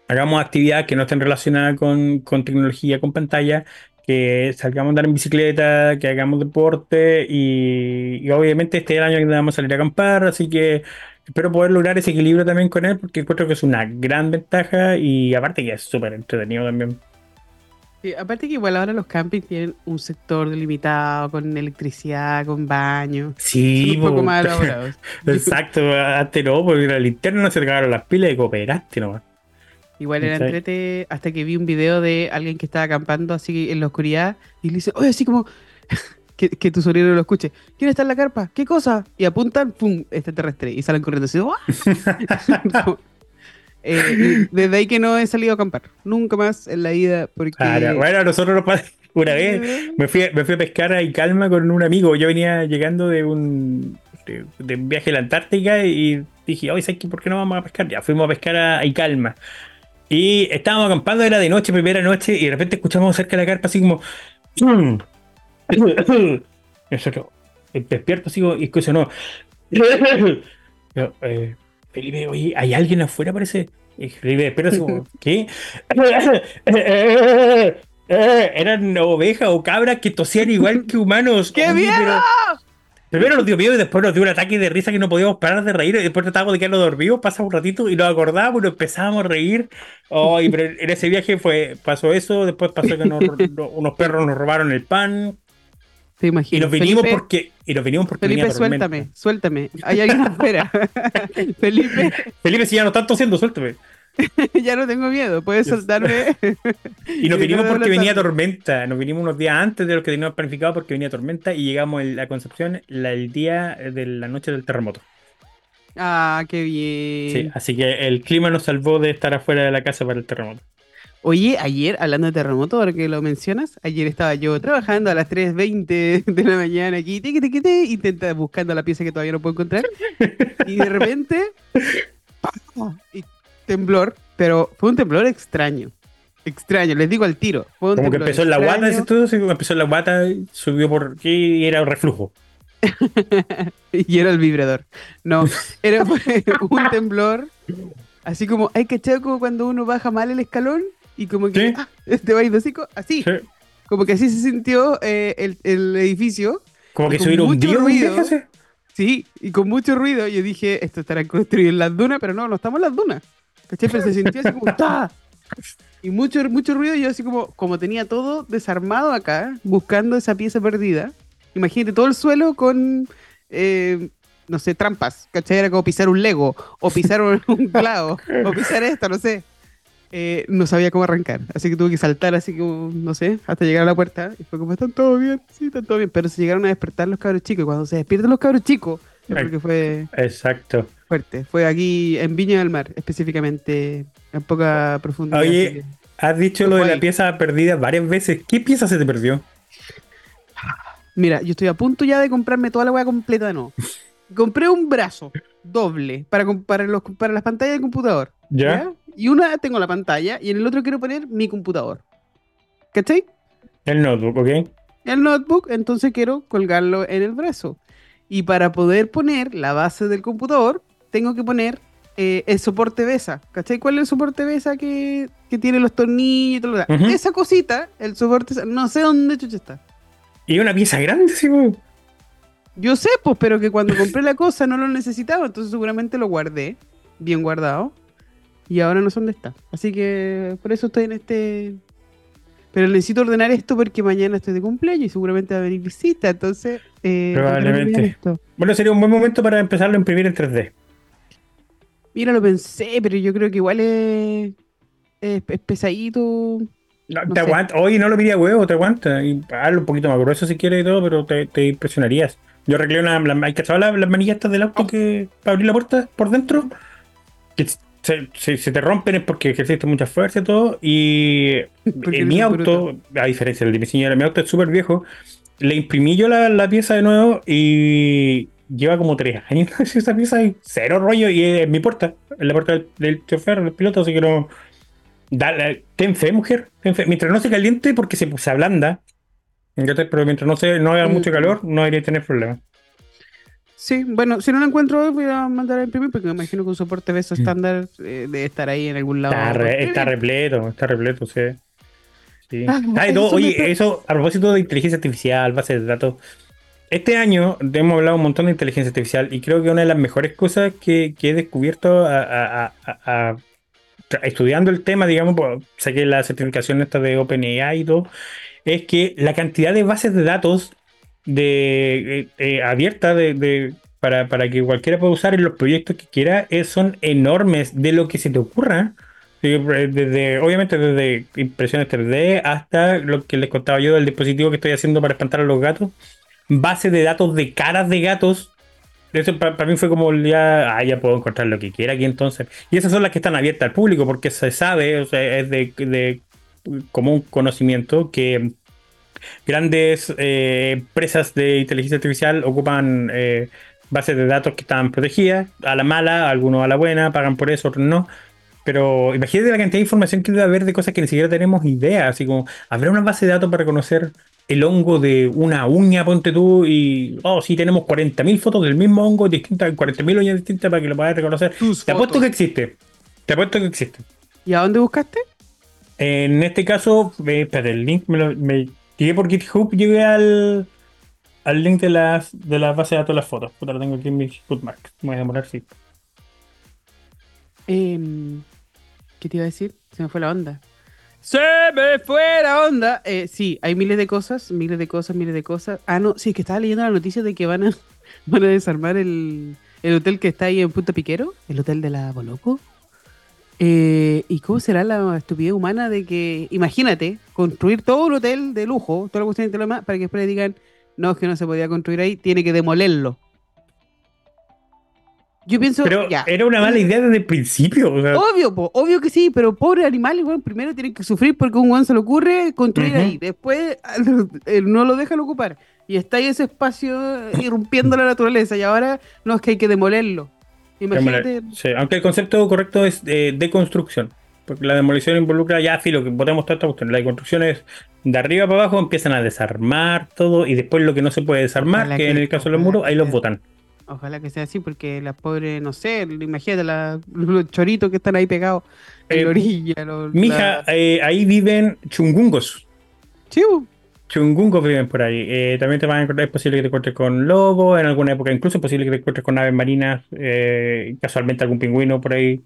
hagamos actividades que no estén relacionadas con, tecnología, con pantalla, que salgamos a andar en bicicleta, que hagamos deporte y, obviamente este es el año que vamos a salir a acampar, así que espero poder lograr ese equilibrio también con él porque encuentro que es una gran ventaja y aparte que es súper entretenido también. aparte que igual ahora los campings tienen un sector delimitado con electricidad, con baño. Sí, un poco más <laughs> elaborados. Exacto, antes no, porque la linterna no se cagaron las pilas y cooperaste nomás. Igual era entrete hasta que vi un video de alguien que estaba acampando así en la oscuridad y le dice, oye, así como <laughs> que, tu sobrino lo escuche. ¿Quién está en la carpa? ¿Qué cosa? Y apuntan, ¡pum! Extraterrestre. Y salen corriendo así. <laughs> <laughs> eh, desde ahí que no he salido a acampar. Nunca más en la ida. Porque... bueno, nosotros nos Una vez me fui, me fui a pescar a Calma con un amigo. Yo venía llegando de un, de, viaje a la Antártica y dije, oye, ¿sabes por qué no vamos a pescar? Ya fuimos a pescar a Icalma. Y estábamos acampando, era de noche, primera noche, y de repente escuchamos cerca de la carpa así como. <clears throat> Nosotros, despierto así y escucho, no. Eh, Felipe, oye, ¿hay alguien afuera? Parece. Y Felipe, espera, así como, ¿qué? <laughs> Eran ovejas o cabras que tosían igual que humanos. ¡Qué miedo! Primero nos dio miedo y después nos dio un ataque de risa que no podíamos parar de reír. Y después tratábamos de quedarnos dormidos, pasa un ratito y nos acordábamos y nos empezábamos a reír. Oh, pero en ese viaje fue, pasó eso, después pasó que unos perros nos robaron el pan. Te imagino. Y nos vinimos porque. Y nos vinimos porque Felipe, suéltame, suéltame. Hay alguien afuera. <laughs> Felipe. Felipe, si ya no estás tosiendo, suéltame. <laughs> ya no tengo miedo, puedes soltarme. <laughs> <laughs> y nos vinimos porque venía tormenta. Nos vinimos unos días antes de lo que teníamos planificado porque venía tormenta y llegamos a la Concepción el día de la noche del terremoto. Ah, qué bien. Sí, así que el clima nos salvó de estar afuera de la casa para el terremoto. Oye, ayer, hablando de terremoto, ahora que lo mencionas, ayer estaba yo trabajando a las 3.20 de la mañana aquí, intentando buscando la pieza que todavía no puedo encontrar, y de repente, y temblor, pero fue un temblor extraño. Extraño, les digo al tiro. Como que empezó en la guata ese todo, empezó en la guata, subió por aquí y era un reflujo. <laughs> y era el vibrador. No, era <laughs> un temblor. Así como, hay que como cuando uno baja mal el escalón y como que ¿Sí? ah, este va así. Como que así se sintió eh, el, el, edificio. Como que subieron un ruido. Sí, y con mucho ruido. Yo dije, esto estará construido en las dunas, pero no, no estamos en las dunas. Pero se sintió así como ¡ta! Y mucho, mucho ruido, y yo así como, como tenía todo desarmado acá, buscando esa pieza perdida. Imagínate todo el suelo con, eh, no sé, trampas, ¿cachai? Era como pisar un Lego, o pisar un, <laughs> clavo, o pisar esto, no sé. Eh, no sabía cómo arrancar, así que tuve que saltar así como, no sé, hasta llegar a la puerta. Y fue como, ¿están todo bien? Sí, están todo bien. Pero se llegaron a despertar los cabros chicos, y cuando se despiertan los cabros chicos, porque fue... Exacto. Fuerte. Fue aquí en Viña del Mar, específicamente, en poca profundidad. Oye, has dicho lo de la pieza perdida varias veces. ¿Qué pieza se te perdió? Mira, yo estoy a punto ya de comprarme toda la hueá completa de nuevo. <laughs> Compré un brazo doble para, para, los, para las pantallas del computador. ¿Ya? Y una tengo la pantalla y en el otro quiero poner mi computador. ¿Cachai? El notebook, ¿ok? El notebook, entonces quiero colgarlo en el brazo. Y para poder poner la base del computador, tengo que poner eh, el soporte BESA. ¿Cachai? ¿Cuál es el soporte BESA que, que tiene los tornillos y todo lo demás? Esa cosita, el soporte, no sé dónde chucha está. Y una pieza grande, sí, Yo sé, pues, pero que cuando compré la cosa no lo necesitaba, entonces seguramente lo guardé, bien guardado, y ahora no sé dónde está. Así que por eso estoy en este... Pero necesito ordenar esto porque mañana estoy de cumpleaños y seguramente va a venir visita, entonces... Eh, Probablemente. Bueno, sería un buen momento para empezarlo a imprimir en 3D. Mira, lo pensé, pero yo creo que igual es, es, pesadito. te aguanta. Oye, no lo piría huevo, te aguanta. Y hazlo un poquito más grueso si quieres y todo, pero te, impresionarías. Yo arreglé una. La, ¿Hay cachado las, las manillas del auto que para abrir la puerta por dentro? Que se, se, te rompen es porque ejerciste mucha fuerza y todo. Y en mi auto, a diferencia del de mi señora, mi auto es súper viejo. Le imprimí yo la, la pieza de nuevo y, lleva como tres años <laughs> esa pieza y cero rollo y es mi puerta, en la puerta del, chofer, del piloto, así que no. Dale, ten fe, mujer. Mientras no se caliente, porque se, se ablanda. Pero mientras no se no haga mucho mm. calor, no debería tener problema. Sí, bueno, si no lo encuentro hoy, voy a mandar a imprimir, porque me imagino que un soporte beso mm. estándar eh, debe estar ahí en algún lado. Está, repleto, está repleto, sí. sí. Ah, oye, eso a propósito de inteligencia artificial, base de datos, este año hemos hablado un montón de inteligencia artificial y creo que una de las mejores cosas que, he descubierto estudiando el tema, digamos, pues, saqué la certificación esta de OpenAI y todo, es que la cantidad de bases de datos de, eh, eh, abiertas para, que cualquiera pueda usar en los proyectos que quiera son enormes de lo que se te ocurra. Desde, obviamente desde impresiones 3D hasta lo que les contaba yo del dispositivo que estoy haciendo para espantar a los gatos base de datos de caras de gatos. Eso para, mí fue como ya, ah, ya puedo encontrar lo que quiera aquí entonces. Y esas son las que están abiertas al público porque se sabe, o sea, es de, de común conocimiento que grandes eh, empresas de inteligencia artificial ocupan eh, bases de datos que están protegidas, a la mala, algunos a la buena, pagan por eso, otros no. Pero imagínate la cantidad de información que debe haber de cosas que ni siquiera tenemos idea. Así como, ¿habrá una base de datos para conocer el hongo de una uña, ponte tú, y oh, sí, tenemos 40.000 fotos del mismo hongo, distintas, 40.000 uñas distintas para que lo puedas reconocer. Te apuesto que existe. Te apuesto que existe. ¿Y a dónde buscaste? En este caso, eh, espérate, el link me lo. Me, llegué por GitHub, llegué al, al link de las de la base de datos de las fotos. Puta, lo tengo aquí en mi bookmark. Me voy a demorar, sí. Em, ¿Qué te iba a decir? Se me fue la onda. Se me fue la onda. Eh, sí, hay miles de cosas, miles de cosas, miles de cosas. Ah, no, sí, es que estaba leyendo la noticia de que van a, <laughs> desarmar el, hotel que está ahí en Punta Piquero, el hotel de la Boloco. Eh, ¿Y cómo será la estupidez humana de que, imagínate, construir todo un hotel de lujo, toda la cuestión de para que después le digan, no, es que no se podía construir ahí, tiene que demolerlo. Yo pienso. Pero era una mala idea desde el principio. Obvio, obvio que sí, pero pobres animales, bueno, primero tienen que sufrir porque un guan se le ocurre construir ahí. Después <laughs> no lo dejan ocupar. Y está ahí ese espacio irrumpiendo la naturaleza. Y ahora no es que hay que demolerlo. Imagínate. Sí, aunque el concepto correcto es de deconstrucción. Porque la demolición involucra ya filo, que podemos toda esta cuestión. La deconstrucción es de arriba para abajo, empiezan a desarmar todo y después lo que no se puede desarmar, que, en el caso de los muros, ahí los botan. Ojalá que sea así, porque las pobres, no sé, imagínate los choritos que están ahí pegados en la eh, orilla. mija, eh, ahí viven chungungos. Chivo. Chungungos viven por ahí. Eh, también te van a encontrar, es posible que te encuentres con lobos en alguna época, incluso es posible que te encuentres con aves marinas, casualmente algún pingüino por ahí.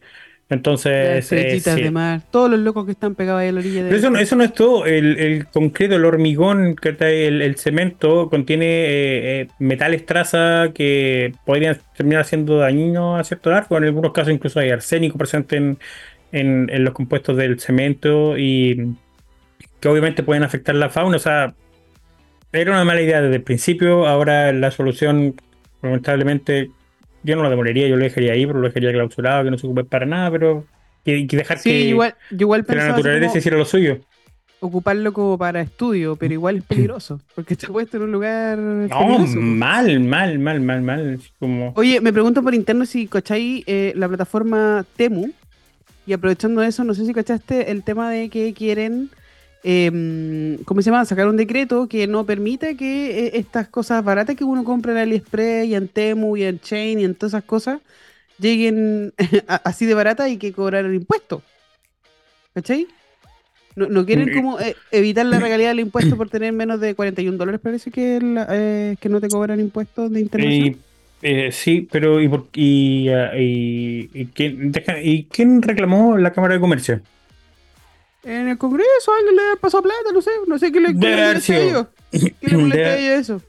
Entonces. Eh, de mar, todos los locos que están pegados ahí a la orilla de. eso, eso no es todo. El, concreto, el hormigón, el, el cemento, contiene eh, eh, metales traza que podrían terminar siendo dañinos a cierto arco. En algunos casos, incluso hay arsénico presente en, en, los compuestos del cemento y que obviamente pueden afectar la fauna. O sea, era una mala idea desde el principio. Ahora la solución, lamentablemente, yo no lo demoliría, yo lo dejaría ahí, pero lo dejaría clausurado, que no se ocupe para nada, pero que, que dejar que, igual, yo igual que la naturaleza hiciera lo suyo. Ocuparlo como para estudio, pero igual es peligroso, porque está puesto en un lugar. No, mal, mal, mal, mal, mal. Como... Oye, me pregunto por interno si cacháis eh, la plataforma Temu, y aprovechando eso, no sé si cachaste el tema de que quieren eh, ¿cómo se llama? Sacar un decreto que no permita que eh, estas cosas baratas que uno compra en AliExpress y en Temu y en Chain y en todas esas cosas lleguen <laughs> así de barata y que cobrar el impuesto. ¿Cachai? No, quieren como eh, evitar la regalía del impuesto <coughs> por tener menos de 41 dólares, parece que, eh, que no te cobran impuestos de internet. Eh, sí, pero ¿y, y, y, y, ¿quién, ¿y quién reclamó la Cámara de Comercio? En el Congreso, alguien le pasó plata, no sé, no sé qué le, molesta a ellos. ¿Qué le <laughs> molesta a ellos eso?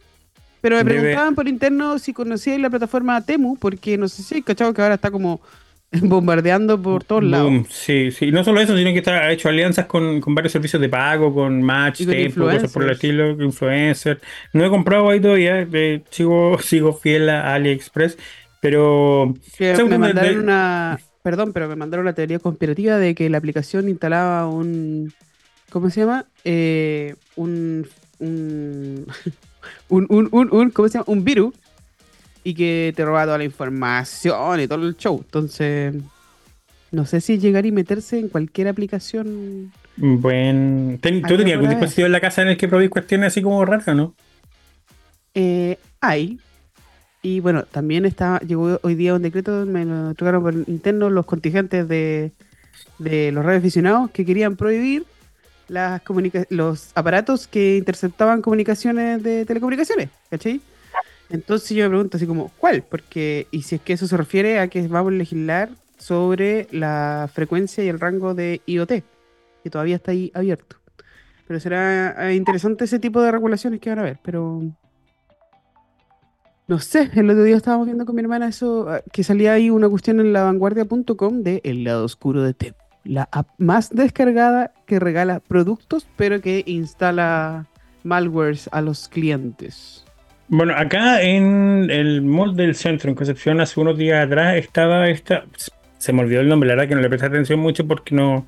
Pero me preguntaban por interno si conocíais la plataforma Temu, porque no sé si cachado que ahora está como <laughs> bombardeando por todos lados. Sí, sí, no solo eso, sino que está, ha hecho alianzas con, varios servicios de pago, con Match, Tempo, cosas por el estilo, influencer. No he comprado ahí todavía, eh, sigo, <laughs> sigo fiel a AliExpress, pero... me mandaron una... Perdón, pero me mandaron la teoría conspirativa de que la aplicación instalaba un... ¿Cómo se llama? Eh, un, un, <laughs> un, un, un, ¿cómo se llama? Un virus y que te roba toda la información y todo el show. Entonces, no sé si llegar y meterse en cualquier aplicación. Bueno, ¿tú tenías algún dispositivo en la casa en el que probéis cuestiones así como raras, no? Eh, hay. Y bueno, también está, llegó hoy día un decreto, me lo tocaron por interno los contingentes de, de los radioaficionados que querían prohibir las los aparatos que interceptaban comunicaciones de telecomunicaciones, ¿cachai? Entonces yo me pregunto así como, ¿cuál? Porque, y si es que eso se refiere a que vamos a legislar sobre la frecuencia y el rango de IoT, que todavía está ahí abierto. Pero será eh, interesante ese tipo de regulaciones que van a haber, pero... No sé, el otro día estábamos viendo con mi hermana eso, ah, que salía ahí una cuestión en la vanguardia.com de El lado oscuro de Temu, la app más descargada que regala productos, pero que instala malwares a los clientes. Bueno, acá en el mall del centro, en Concepción, hace unos días atrás, estaba esta. Se me olvidó el nombre, la verdad que no le presté atención mucho porque no.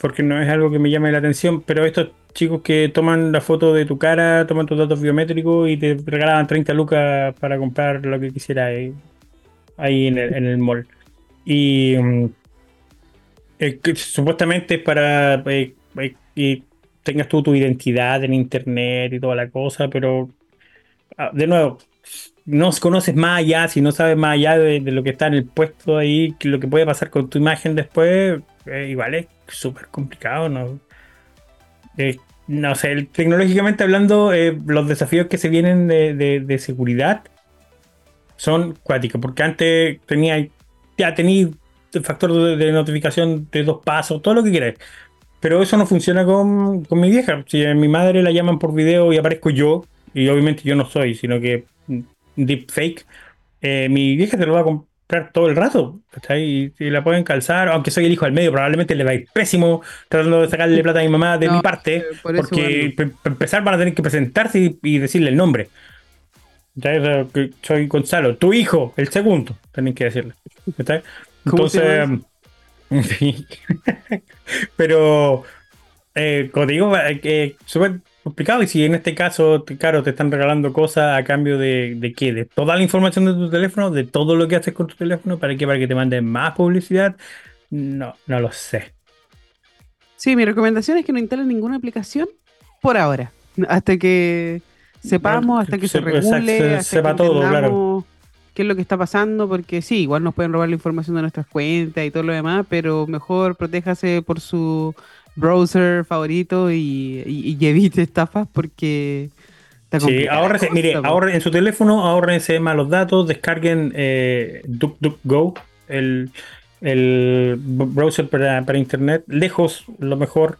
Porque no es algo que me llame la atención, pero estos chicos que toman la foto de tu cara, toman tus datos biométricos y te regalaban 30 lucas para comprar lo que quisiera ahí, ahí en, el, mall. Y mm, eh, supuestamente es para que eh, eh, tengas tú tu identidad en internet y toda la cosa, pero Ah, de nuevo, no conoces más allá, si no sabes más allá de, lo que está en el puesto ahí, lo que puede pasar con tu imagen después, eh, igual es súper complicado, ¿no? Eh, no sé, tecnológicamente hablando, eh, los desafíos que se vienen de, seguridad son cuáticos, porque antes tenía, ya tenía el factor de, notificación de dos pasos, todo lo que quieras. Pero eso no funciona con, con mi vieja. Si a mi madre la llaman por video y aparezco yo, y obviamente yo no soy, sino que deepfake, eh, mi vieja se lo va a comprar todo el rato, Y, la pueden calzar, aunque soy el hijo del medio, probablemente le va a ir pésimo tratando de sacarle plata a mi mamá de mi parte, eh, porque para empezar van a tener que presentarse y, decirle el nombre. Soy Gonzalo, tu hijo, el segundo, tienen que decirle. Entonces, <laughs> pero, eh, como digo, eh, complicado. Y si en este caso, claro, te están regalando cosas a cambio de, de qué? De toda la información de tu teléfono, de todo lo que haces con tu teléfono, ¿para qué? Para que te manden más publicidad. No, no lo sé. Sí, mi recomendación es que no instalen ninguna aplicación por ahora. Hasta que sepamos, hasta que se regule, hasta sepa que todo, claro. qué es lo que está pasando, porque sí, igual nos pueden robar la información de nuestras cuentas y todo lo demás, pero mejor protéjase por su browser favorito y, evite estafas porque... Sí, ahorrense, mire, ahorren en su teléfono, ahorrense más los datos, descarguen eh, DuckDuckGo, el, el browser para, para, internet, lejos lo mejor,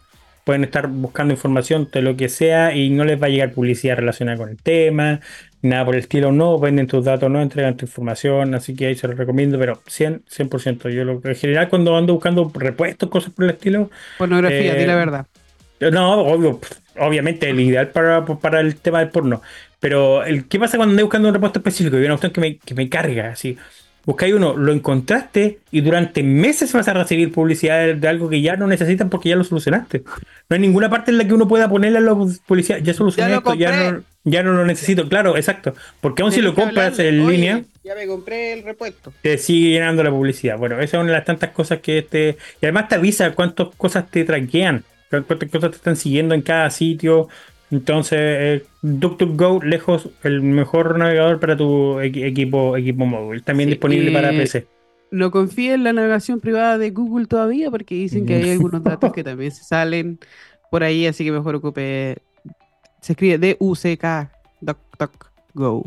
pueden estar buscando información de lo que sea y no les va a llegar publicidad relacionada con el tema, nada por el estilo, no venden tus datos, no entregan tu información, así que ahí se los recomiendo, pero 100, 100%. Yo lo, en general cuando ando buscando repuestos, cosas por el estilo... Pornografía, di la eh, verdad. No, obvio, obviamente el ideal para, para el tema del porno. Pero el, ¿qué pasa cuando ando buscando un repuesto específico? Y una opción que me, que me carga, así buscáis uno, lo encontraste y durante meses vas a recibir publicidad de algo que ya no necesitas porque ya lo solucionaste. No hay ninguna parte en la que uno pueda ponerle a la publicidad, ya solucioné esto, ya no, ya no lo necesito. Claro, exacto. Porque aún si lo compras en línea. Ya me compré el repuesto. Te sigue llenando la publicidad. Bueno, esa es una de las tantas cosas que este. Y además te avisa cuántas cosas te traquean, cuántas cosas te están siguiendo en cada sitio. Entonces, eh, DuckDuckGo, lejos, el mejor navegador para tu equipo, equipo móvil. También disponible para PC. no confíe en la navegación privada de Google todavía porque dicen que hay algunos datos que <laughs> también se salen por ahí, así que mejor ocupe. Se escribe D-U-C-K, Go.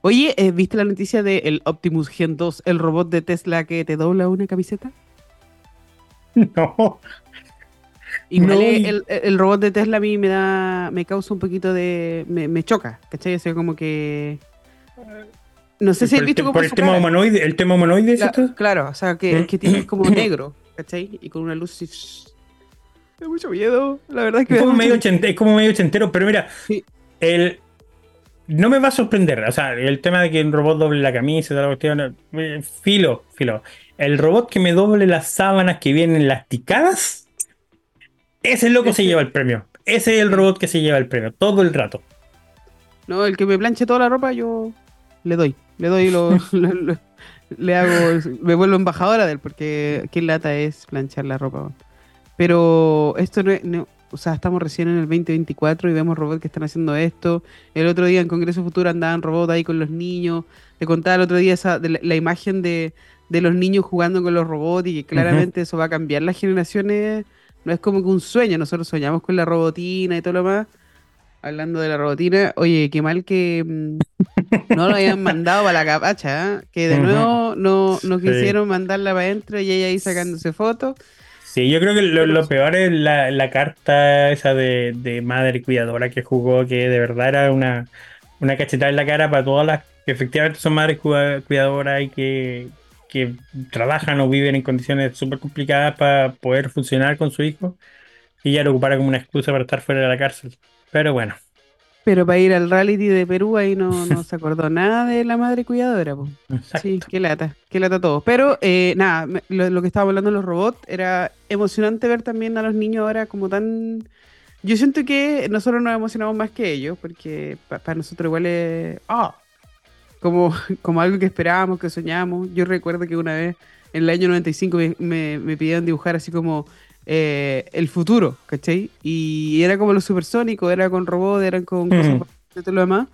Oye, eh, ¿viste la noticia del Optimus Gen 2, el robot de Tesla que te dobla una camiseta? <laughs> No. Y el, robot de Tesla a mí me da, me causa un poquito de, me, choca, ¿cachai? O sea, como que... No sé si has visto Por el tema humanoide, el tema humanoide, ¿es esto? Claro, o sea, que, ¿Mm? que tiene como <clears throat> negro, ¿cachai? Y con una luz así... <sniffs> Me da mucho miedo, la verdad es que... Es como, medio, es como medio ochentero, pero mira, el, no me va a sorprender. O sea, el tema de que un robot doble la camisa y toda la cuestión. Eh, filo, filo. El robot que me doble las sábanas que vienen lasticadas. Ese loco se lleva el premio. Ese es el robot que se lleva el premio. Todo el rato. No, el que me planche toda la ropa, yo le doy. Le doy lo. <laughs> le hago. Me vuelvo embajadora de él, porque qué lata es planchar la ropa. Pero esto no es o sea, estamos recién en el 2024 y vemos robots que están haciendo esto. El otro día en Congreso Futuro andaban robots ahí con los niños. Te contaba el otro día esa, la, imagen de, los niños jugando con los robots y que claramente eso va a cambiar las generaciones. No es como que un sueño, nosotros soñamos con la robotina y todo lo más. Hablando de la robotina, oye, qué mal que mm, no lo hayan mandado para la capacha, ¿eh? que de nuevo no, no quisieron mandarla para adentro y ella ahí sacándose fotos. Sí, yo creo que lo, peor es la, carta esa de, madre cuidadora que jugó, que de verdad era una, una cachetada en la cara para todas las que efectivamente son madres cuidadoras y que, trabajan o viven en condiciones súper complicadas para poder funcionar con su hijo. Y ya lo ocupara como una excusa para estar fuera de la cárcel. Pero bueno. Pero para ir al reality de Perú ahí no, no se acordó <laughs> nada de la madre cuidadora. Sí, qué lata, qué lata todo. Pero eh, nada, lo, que estaba hablando de los robots era emocionante ver también a los niños ahora como tan... Yo siento que nosotros nos emocionamos más que ellos, porque para nosotros igual es... Ah, como, como algo que esperábamos, que soñábamos. Yo recuerdo que una vez, en el año 95, me, me pidieron dibujar así como eh, el futuro, ¿cachai? Y era como lo supersónico, era con robots, eran con cosas de todo lo demás.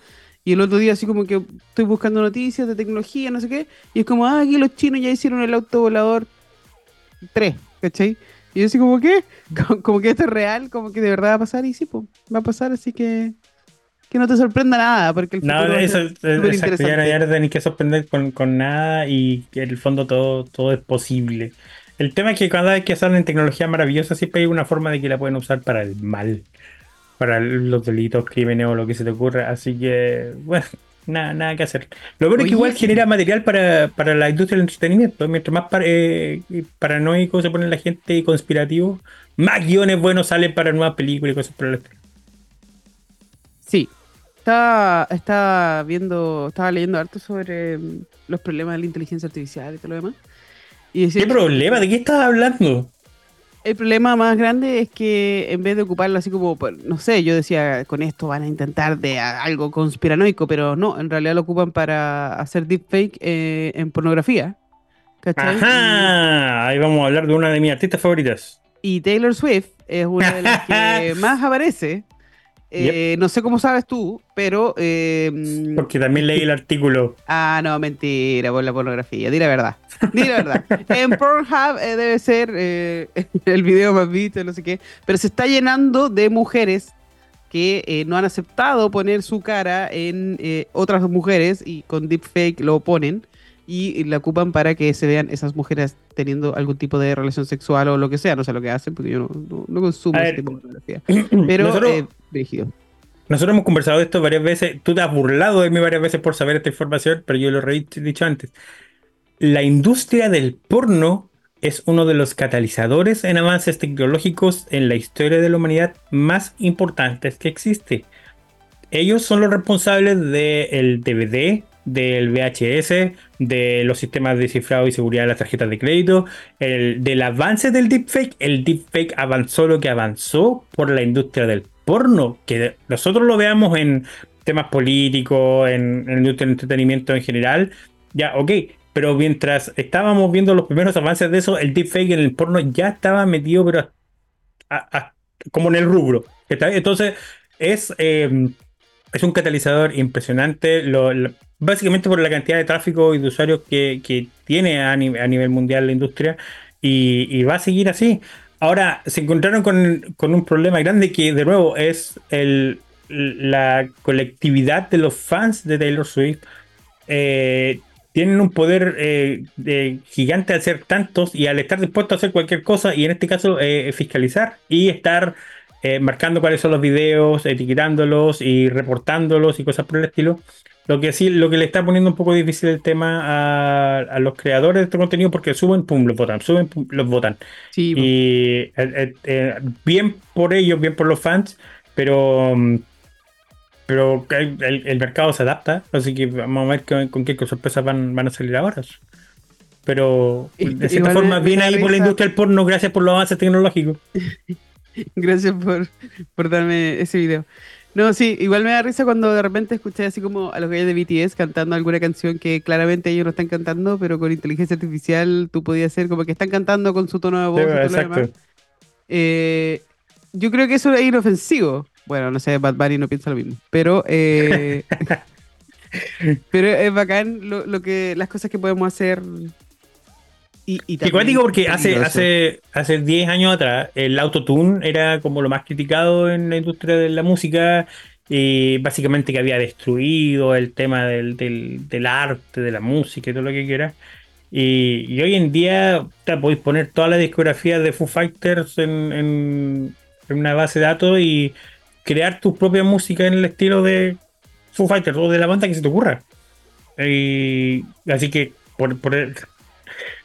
Y el otro día así como que estoy buscando noticias de tecnología, no sé qué, y es como, ah, aquí los chinos ya hicieron el auto volador 3, ¿cachai? Y yo así como, ¿qué? <laughs> Como, que esto es real, como que de verdad va a pasar, y sí, pues, va a pasar, así que que no te sorprenda nada, porque el no, eso, es exacto, ya, ya no tenés que sorprender con, con, nada y en el fondo todo, todo es posible. El tema es que cada vez que salen tecnología maravillosa siempre hay una forma de que la pueden usar para el mal, para los delitos, crímenes o lo que se te ocurra. Así que, bueno, nada, nada que hacer. Lo bueno es que igual genera material para, la industria del entretenimiento. Mientras más eh, paranoico se pone la gente y conspirativo, más guiones buenos salen para nuevas películas y cosas por el estilo. Sí. Estaba, estaba viendo, estaba leyendo harto sobre mm, los problemas de la inteligencia artificial y todo lo demás. ¿Qué problema? ¿De qué estás hablando? El problema más grande es que en vez de ocuparlo así como, no sé, yo decía, con esto van a intentar de algo conspiranoico, pero no, en realidad lo ocupan para hacer deepfake eh, en pornografía. Ajá, ahí vamos a hablar de una de mis artistas favoritas. Y Taylor Swift es una de las que <laughs> más aparece eh, no sé cómo sabes tú, pero. Em, Porque también leí el <laughs> artículo. Ah, no, mentira, por la pornografía. Di la verdad. Di la verdad. <laughs> en Pornhub eh, debe ser eh, <laughs> el video más visto, no sé qué. Pero se está llenando de mujeres que no han aceptado poner su cara en otras mujeres y con deepfake lo ponen y la ocupan para que se vean esas mujeres teniendo algún tipo de relación sexual o lo que sea, no sé lo que hacen, porque yo no, consumo ese tipo de fotografía. <clears throat> Pero, nosotros, eh, Nosotros hemos conversado de esto varias veces, tú te has burlado de mí varias veces por saber esta información, pero yo lo he dicho antes. La industria del porno es uno de los catalizadores en avances tecnológicos en la historia de la humanidad más importantes que existe. Ellos son los responsables del DVD, del VHS, de los sistemas de cifrado y seguridad de las tarjetas de crédito, el, del avance del deepfake. El deepfake avanzó lo que avanzó por la industria del porno, que nosotros lo veamos en temas políticos, en, industria del entretenimiento en general, ya, ok, pero mientras estábamos viendo los primeros avances de eso, el deepfake en el porno ya estaba metido, pero como en el rubro. Entonces, es, eh, es un catalizador impresionante. Básicamente por la cantidad de tráfico y de usuarios que, tiene a, nivel mundial la industria y, va a seguir así. Ahora, se encontraron con, un problema grande que, de nuevo, es el, la colectividad de los fans de Taylor Swift. Eh, tienen un poder eh, gigante al ser tantos y al estar dispuestos a hacer cualquier cosa, y en este caso eh, fiscalizar y estar marcando cuáles son los videos, etiquetándolos y reportándolos y cosas por el estilo. Lo que sí, lo que le está poniendo un poco difícil el tema a, los creadores de este contenido porque suben, pum, los votan, suben, pum, los votan. y eh, eh, eh, bien por ellos, bien por los fans, pero pero el, mercado se adapta, así que vamos a ver con, qué sorpresas van, van a salir ahora. Pero de cierta forma, viene ahí por la industria del porno, gracias por los avances tecnológicos. <laughs> gracias por, por darme ese video. No, sí, igual me da risa cuando de repente escuché así como a los gallos de BTS cantando alguna canción que claramente ellos no están cantando, pero con inteligencia artificial tú podías hacer como que están cantando con su tono de voz. exacto. Eh, yo creo que eso es inofensivo. Bueno, no sé, Bad Bunny no piensa lo mismo, pero eh, <laughs> pero es bacán lo, lo, que las cosas que podemos hacer y, y digo porque hace, hace, hace 10 años atrás el autotune era como lo más criticado en la industria de la música y básicamente que había destruido el tema del, del, arte, de la música y todo lo que quiera. Y, hoy en día te podéis poner toda la discografía de Foo Fighters en, en, una base de datos y crear tu propia música en el estilo de Foo Fighters o de la banda que se te ocurra. Y, así que por, por,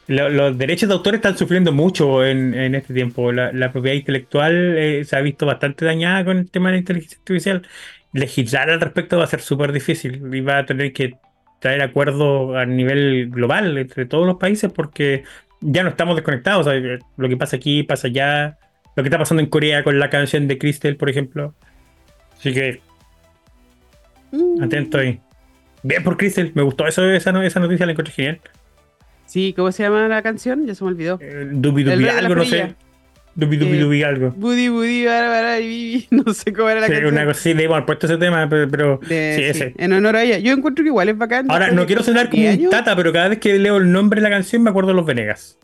los derechos de autor están sufriendo mucho en, este tiempo. La, propiedad intelectual eh, se ha visto bastante dañada con el tema de la inteligencia artificial. Legislar al respecto va a ser súper difícil y va a tener que traer acuerdos a nivel global entre todos los países porque ya no estamos desconectados. lo que pasa aquí pasa allá. Lo que está pasando en Corea con la canción de Crystal, por ejemplo. Así que. Mm. Atento ahí. Bien por Crystal, me gustó eso, esa, esa noticia, la encontré genial. Sí, ¿cómo se llama la canción? Ya se me olvidó. Eh, dubi Dubi algo, no sé. Dubi Dubi eh, Dubi algo. Budi Budi Bárbara y Bibi. <laughs> No sé cómo era la canción. Una cosa, sí, debo haber puesto ese tema, pero, sí, ese. En honor a ella. Yo encuentro que igual es bacán. Ahora, no quiero sonar como un tata, pero cada vez que leo el nombre de la canción me acuerdo de los Venegas.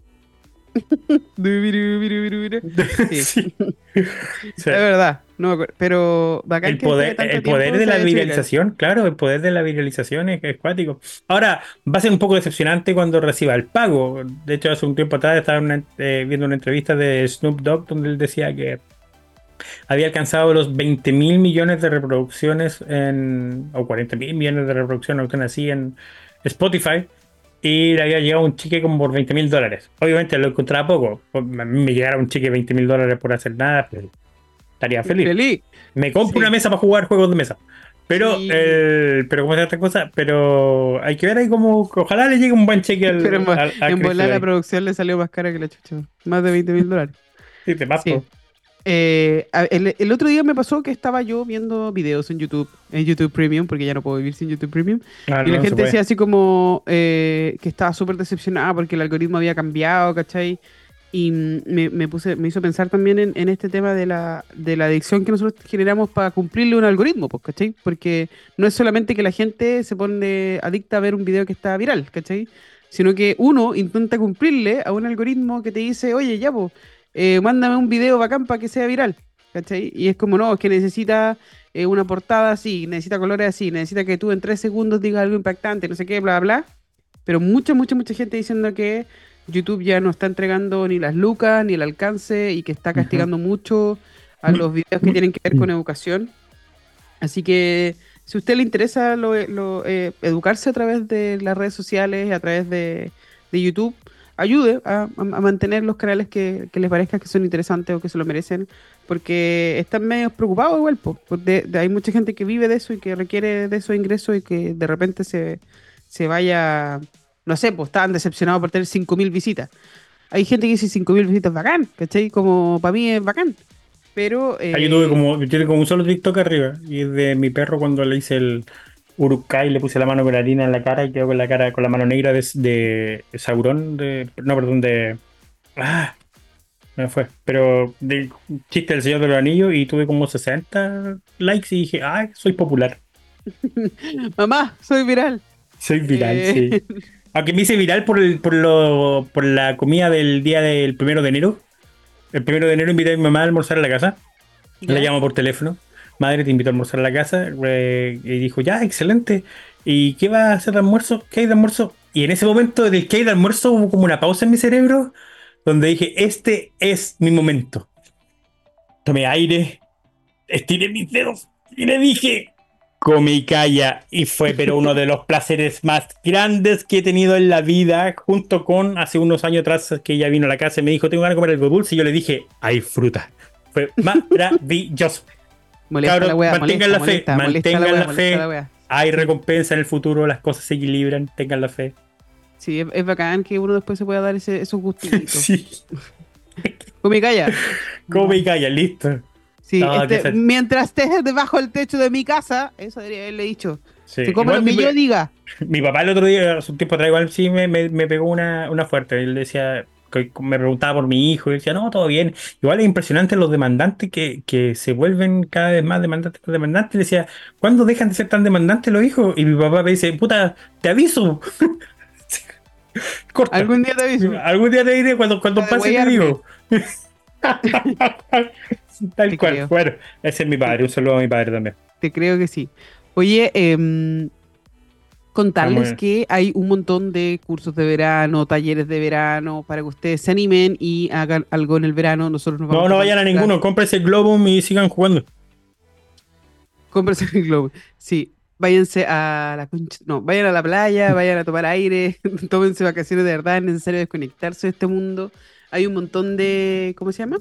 Sí. <laughs> Es verdad, no pero el poder, el poder de la viralización, claro, el poder de la viralización es, es cuático. Ahora, va a ser un poco decepcionante cuando reciba el pago. De hecho, hace un tiempo atrás estaba eh, viendo una entrevista de Snoop Dogg donde él decía que había alcanzado los 20 mil millones de reproducciones en, o 40 mil millones de reproducciones, o así en Spotify y le había llegado un cheque como por 20 mil dólares. Obviamente lo encontraba poco. A mí me llegara un cheque de 20 mil dólares por hacer nada, pero pues, estaría feliz. Me compro una mesa para jugar juegos de mesa. Pero, pero ¿cómo se esta cosa? Pero hay que ver ahí como, ojalá le llegue un buen cheque al. Pero en volar la producción le salió más cara que la chucha. Más de 20 mil dólares. Sí, te paso. Eh, el, otro día me pasó que estaba yo viendo videos en YouTube, en YouTube Premium, porque ya no puedo vivir sin YouTube Premium. y la gente decía así como eh, que estaba súper decepcionada porque el algoritmo había cambiado, ¿cachai? Y me, puse, me hizo pensar también en, este tema de la, de la adicción que nosotros generamos para cumplirle un algoritmo, pues, ¿cachai? Porque no es solamente que la gente se pone adicta a ver un video que está viral, ¿cachai? Sino que uno intenta cumplirle a un algoritmo que te dice, oye, ya, pues eh, mándame un video bacán para que sea viral. ¿Cachai? Y es como, no, es que necesita eh, una portada así, necesita colores así, necesita que tú en tres segundos digas algo impactante, no sé qué, bla, bla. Pero mucha, mucha, mucha gente diciendo que YouTube ya no está entregando ni las lucas, ni el alcance, y que está castigando mucho a los videos que tienen que ver con educación. Así que si a usted le interesa lo, eh, educarse a través de las redes sociales, a través de, de YouTube, ayude a, mantener los canales que, les parezca que son interesantes o que se lo merecen, porque están medio preocupados igual, porque hay mucha gente que vive de eso y que requiere de esos ingresos y que de repente se, se vaya, no sé, pues estaban decepcionados por tener 5.000 visitas. Hay gente que dice 5.000 visitas bacán, ¿cachai? Como para mí es bacán. Pero... Eh, yo tuve como, tiene como un solo TikTok arriba y es de mi perro cuando le hice el Urukai le puse la mano con la harina en la cara y quedó con la cara con la mano negra de, de Sauron, de, no, perdón, de... Ah, me fue. Pero de chiste del Señor de los Anillos y tuve como 60 likes y dije, ay, soy popular. <laughs> Mamá, soy viral. Soy viral, sí. <laughs> Aunque me hice viral por, el, por, lo, por la comida del día del primero de enero. El primero de enero invité a mi mamá a almorzar a la casa. Le llamo por teléfono. Madre, te invito a almorzar a la casa. y dijo, ya, excelente. ¿Y qué va a hacer de almuerzo? ¿Qué hay de almuerzo? Y en ese momento del que hay de almuerzo hubo como una pausa en mi cerebro donde dije, este es mi momento. Tomé aire, estiré mis dedos y le dije, come y calla. Y fue pero uno de los placeres más grandes que he tenido en la vida, junto con hace unos años atrás que ella vino a la casa y me dijo, tengo ganas de comer algo dulce. Y yo le dije, hay fruta. Fue <laughs> maravilloso. Mantengan la fe, mantengan la, fe. Hay recompensa en el futuro, las cosas se equilibran, tengan la fe. Sí, es, bacán que uno después se pueda dar ese, esos <laughs> gustitos. sí. Come y calla. Come y calla, listo. Sí, este, mientras estés debajo del techo de mi casa, eso debería haberle dicho. Sí. come lo que yo diga. <laughs> Mi papá el otro día, hace un tiempo atrás, igual sí me, me, pegó una, una fuerte. Él decía, me preguntaba por mi hijo y decía, no, todo bien. Igual es impresionante los demandantes que, que se vuelven cada vez más demandantes. demandantes. Y decía, ¿cuándo dejan de ser tan demandantes los hijos? Y mi papá me dice, puta, te aviso. <laughs> Corta. Algún día te aviso. Algún día te diré cuando, cuando pase <laughs> te digo. Tal cual. Bueno, ese es mi padre. Un saludo a mi padre también. Te creo que sí. Oye, eh, contarles que hay un montón de cursos de verano, talleres de verano, para que ustedes se animen y hagan algo en el verano. Nosotros nos vamos no, no vayan a ninguno. Cómprense el Globum y sigan jugando. Cómprense el Globum. Sí. Váyanse a la no, vayan a la playa, <laughs> vayan a tomar aire, <laughs> tómense vacaciones de verdad, es necesario desconectarse de este mundo. Hay un montón de, ¿cómo se llama?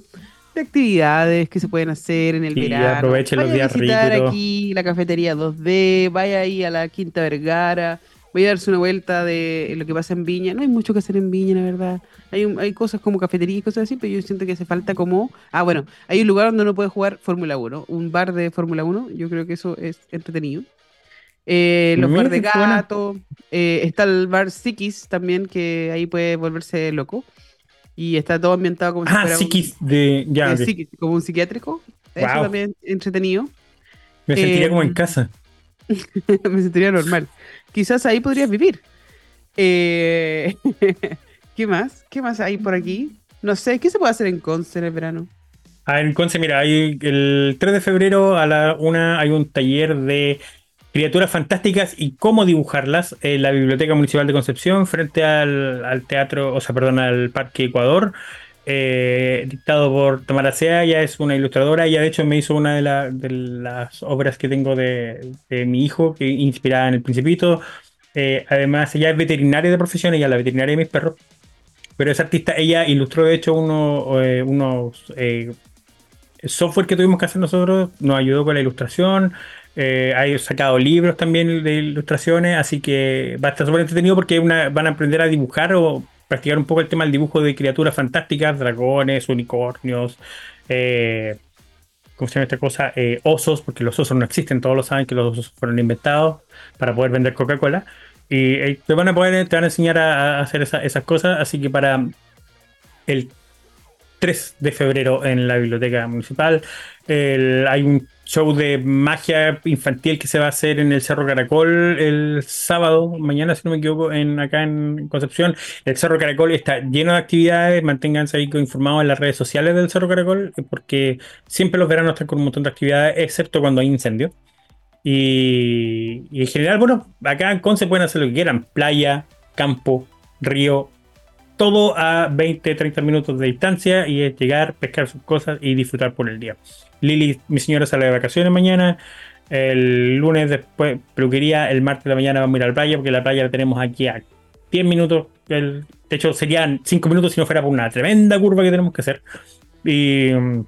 De actividades que se pueden hacer en el y verano. Aprovechen los días visitar aquí la cafetería 2D, vaya ahí a la Quinta Vergara, vaya a darse una vuelta de lo que pasa en Viña. No hay mucho que hacer en Viña, la verdad. Hay, hay cosas como cafetería y cosas así, pero yo siento que hace falta como... Ah, bueno, hay un lugar donde uno puede jugar Fórmula 1, un bar de Fórmula 1. Yo creo que eso es entretenido. Eh, los bar de gato, eh, está el bar Sikis también, que ahí puede volverse loco y está todo ambientado como si ah, psiquis de, ya, como un psiquiátrico. Eso también entretenido. Me sentiría como en eh, casa. <laughs> me sentiría normal. Quizás ahí podrías vivir. Eh, <laughs> ¿Qué más? ¿Qué más hay por aquí? No sé, ¿qué se puede hacer en Conce en el verano? Ah, en Conce, mira, hay el 3 de febrero a la una hay un taller de Criaturas fantásticas y cómo dibujarlas en la Biblioteca Municipal de Concepción frente al, teatro, o sea, perdón, al Parque Ecuador. Eh, dictado por Tamara Sea, ella es una ilustradora, ella de hecho me hizo una de, las obras que tengo de, mi hijo, que inspirada en el Principito. Eh, además, ella es veterinaria de profesión, ella es la veterinaria de mis perros, pero es artista, ella ilustró de hecho uno, eh, unos software que tuvimos que hacer nosotros, nos ayudó con la ilustración. Eh, hay sacado libros también de ilustraciones, así que va a estar súper entretenido porque van a aprender a dibujar o practicar un poco el tema del dibujo de criaturas fantásticas, dragones, unicornios, eh, ¿cómo se llama esta cosa? Eh, osos, porque los osos no existen, todos lo saben que los osos fueron inventados para poder vender Coca-Cola. Y te van a poder, te van a enseñar a, hacer esas cosas, así que para el 3 de febrero en la biblioteca municipal. hay un show de magia infantil que se va a hacer en el Cerro Caracol el sábado, mañana si no me equivoco, en, acá en Concepción. El Cerro Caracol está lleno de actividades, manténganse ahí informados en las redes sociales del Cerro Caracol, porque siempre los veranos están con un montón de actividades, excepto cuando hay incendio. Y, y en general, bueno, acá en Conce pueden hacer lo que quieran, playa, campo, río, todo a 20, 30 minutos de distancia y es llegar, pescar sus cosas y disfrutar por el día. Lili, mi señora, sale de vacaciones mañana. El lunes después, peluquería. El martes de la mañana vamos a ir a la playa porque la playa la tenemos aquí a 10 minutos. de hecho, serían 5 minutos si no fuera por una tremenda curva que tenemos que hacer. Y mm,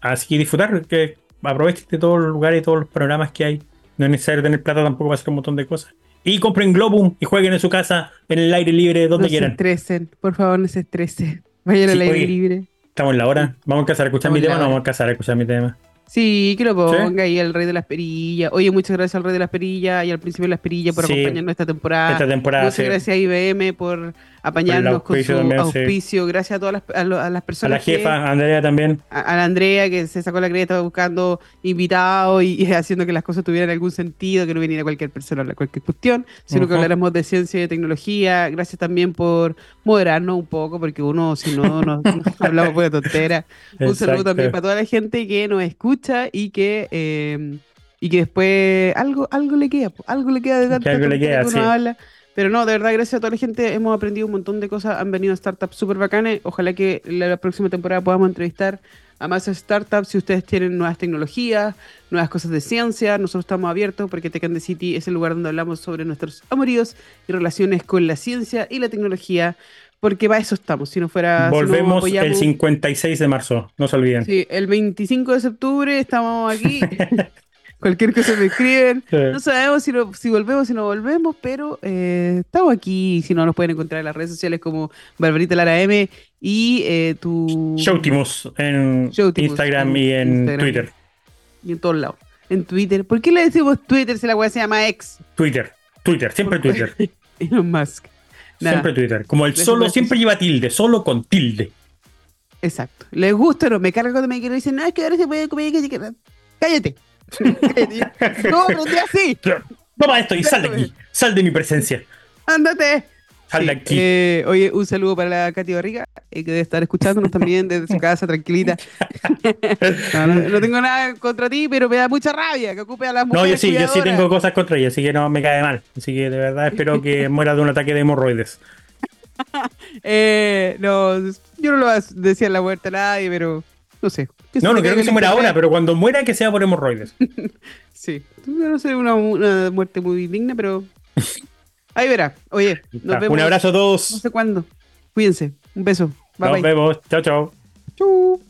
así que disfrutar, que aprovechen de todos los lugares y todos los programas que hay. No es necesario tener plata tampoco para hacer un montón de cosas. Y compren Globum y jueguen en su casa, en el aire libre, donde quieran. No se estresen, por favor, no se estresen. Vayan al aire libre. Estamos en la hora. ¿Vamos a casar a escuchar mi tema o no vamos a casar a escuchar mi tema? Sí, que lo ponga ahí el rey de las perillas. Oye, muchas gracias al rey de las perillas y al principio de las perillas por acompañarnos esta temporada. Esta temporada, Muchas gracias a IBM por apañarnos con su auspicio. Gracias a todas las, a, las personas. A la jefa, Andrea también. A, la Andrea que se sacó la cresta buscando invitados y, <laughs> haciendo que las cosas tuvieran algún sentido, que no viniera cualquier persona a cualquier cuestión, sino que habláramos de ciencia y de tecnología. Gracias también por moderarnos un poco, porque uno, si no, nos, <laughs> hablamos por tontera. Un saludo también para toda la gente que nos escucha y que. Eh, y que después algo, algo le queda, algo le queda de tanto que, uno habla pero no, de verdad, gracias a toda la gente hemos aprendido un montón de cosas. Han venido startups súper bacanes. Ojalá que la, próxima temporada podamos entrevistar a más startups. Si ustedes tienen nuevas tecnologías, nuevas cosas de ciencia, nosotros estamos abiertos porque Tech the City es el lugar donde hablamos sobre nuestros amoríos y relaciones con la ciencia y la tecnología. Porque para eso estamos. Si no fuera. Volvemos el 56 de marzo, no se olviden. Sí, el 25 de octubre estamos aquí. <laughs> Cualquier cosa me escriben. <laughs> No sabemos si, si volvemos, si no volvemos, pero eh, estamos aquí. Si no, nos pueden encontrar en las redes sociales como Barbarita Lara M y eh, tu. Showtimus en Instagram y en Twitter. Y en todos lados. En Twitter. ¿Por qué le decimos Twitter si la weá se llama ex? Twitter. Twitter, siempre Twitter. <laughs> Elon Musk. Siempre Twitter. Como el solo siempre lleva tilde, solo con tilde. Exacto. Les gusta, no me carga cuando me dicen, no, es que ahora se puede comer. Cállate. <laughs> no, aprendí así. Toma esto y sal de aquí. Sal de mi presencia. Ándate. Sal de aquí. Eh, oye, un saludo para la Katy Barriga, eh, que debe estar escuchándonos también desde su casa, tranquilita. <laughs> no, tengo nada contra ti, pero me da mucha rabia que ocupe a las mujeres. No, yo sí, yo sí tengo cosas contra ella, así que no me cae mal. Así que de verdad espero que <laughs> muera de un ataque de hemorroides. eh, no, yo no lo decía en la muerte a nadie, pero no sé. No, no quiero que se muera ahora, pero cuando muera que sea por hemorroides. <laughs> sí, no sé, una, una muerte muy digna, pero ahí verá. Oye, nos vemos. Un abrazo a todos. No sé cuándo. Cuídense. Un beso. Bye, nos vemos. Chao, chao. Chau.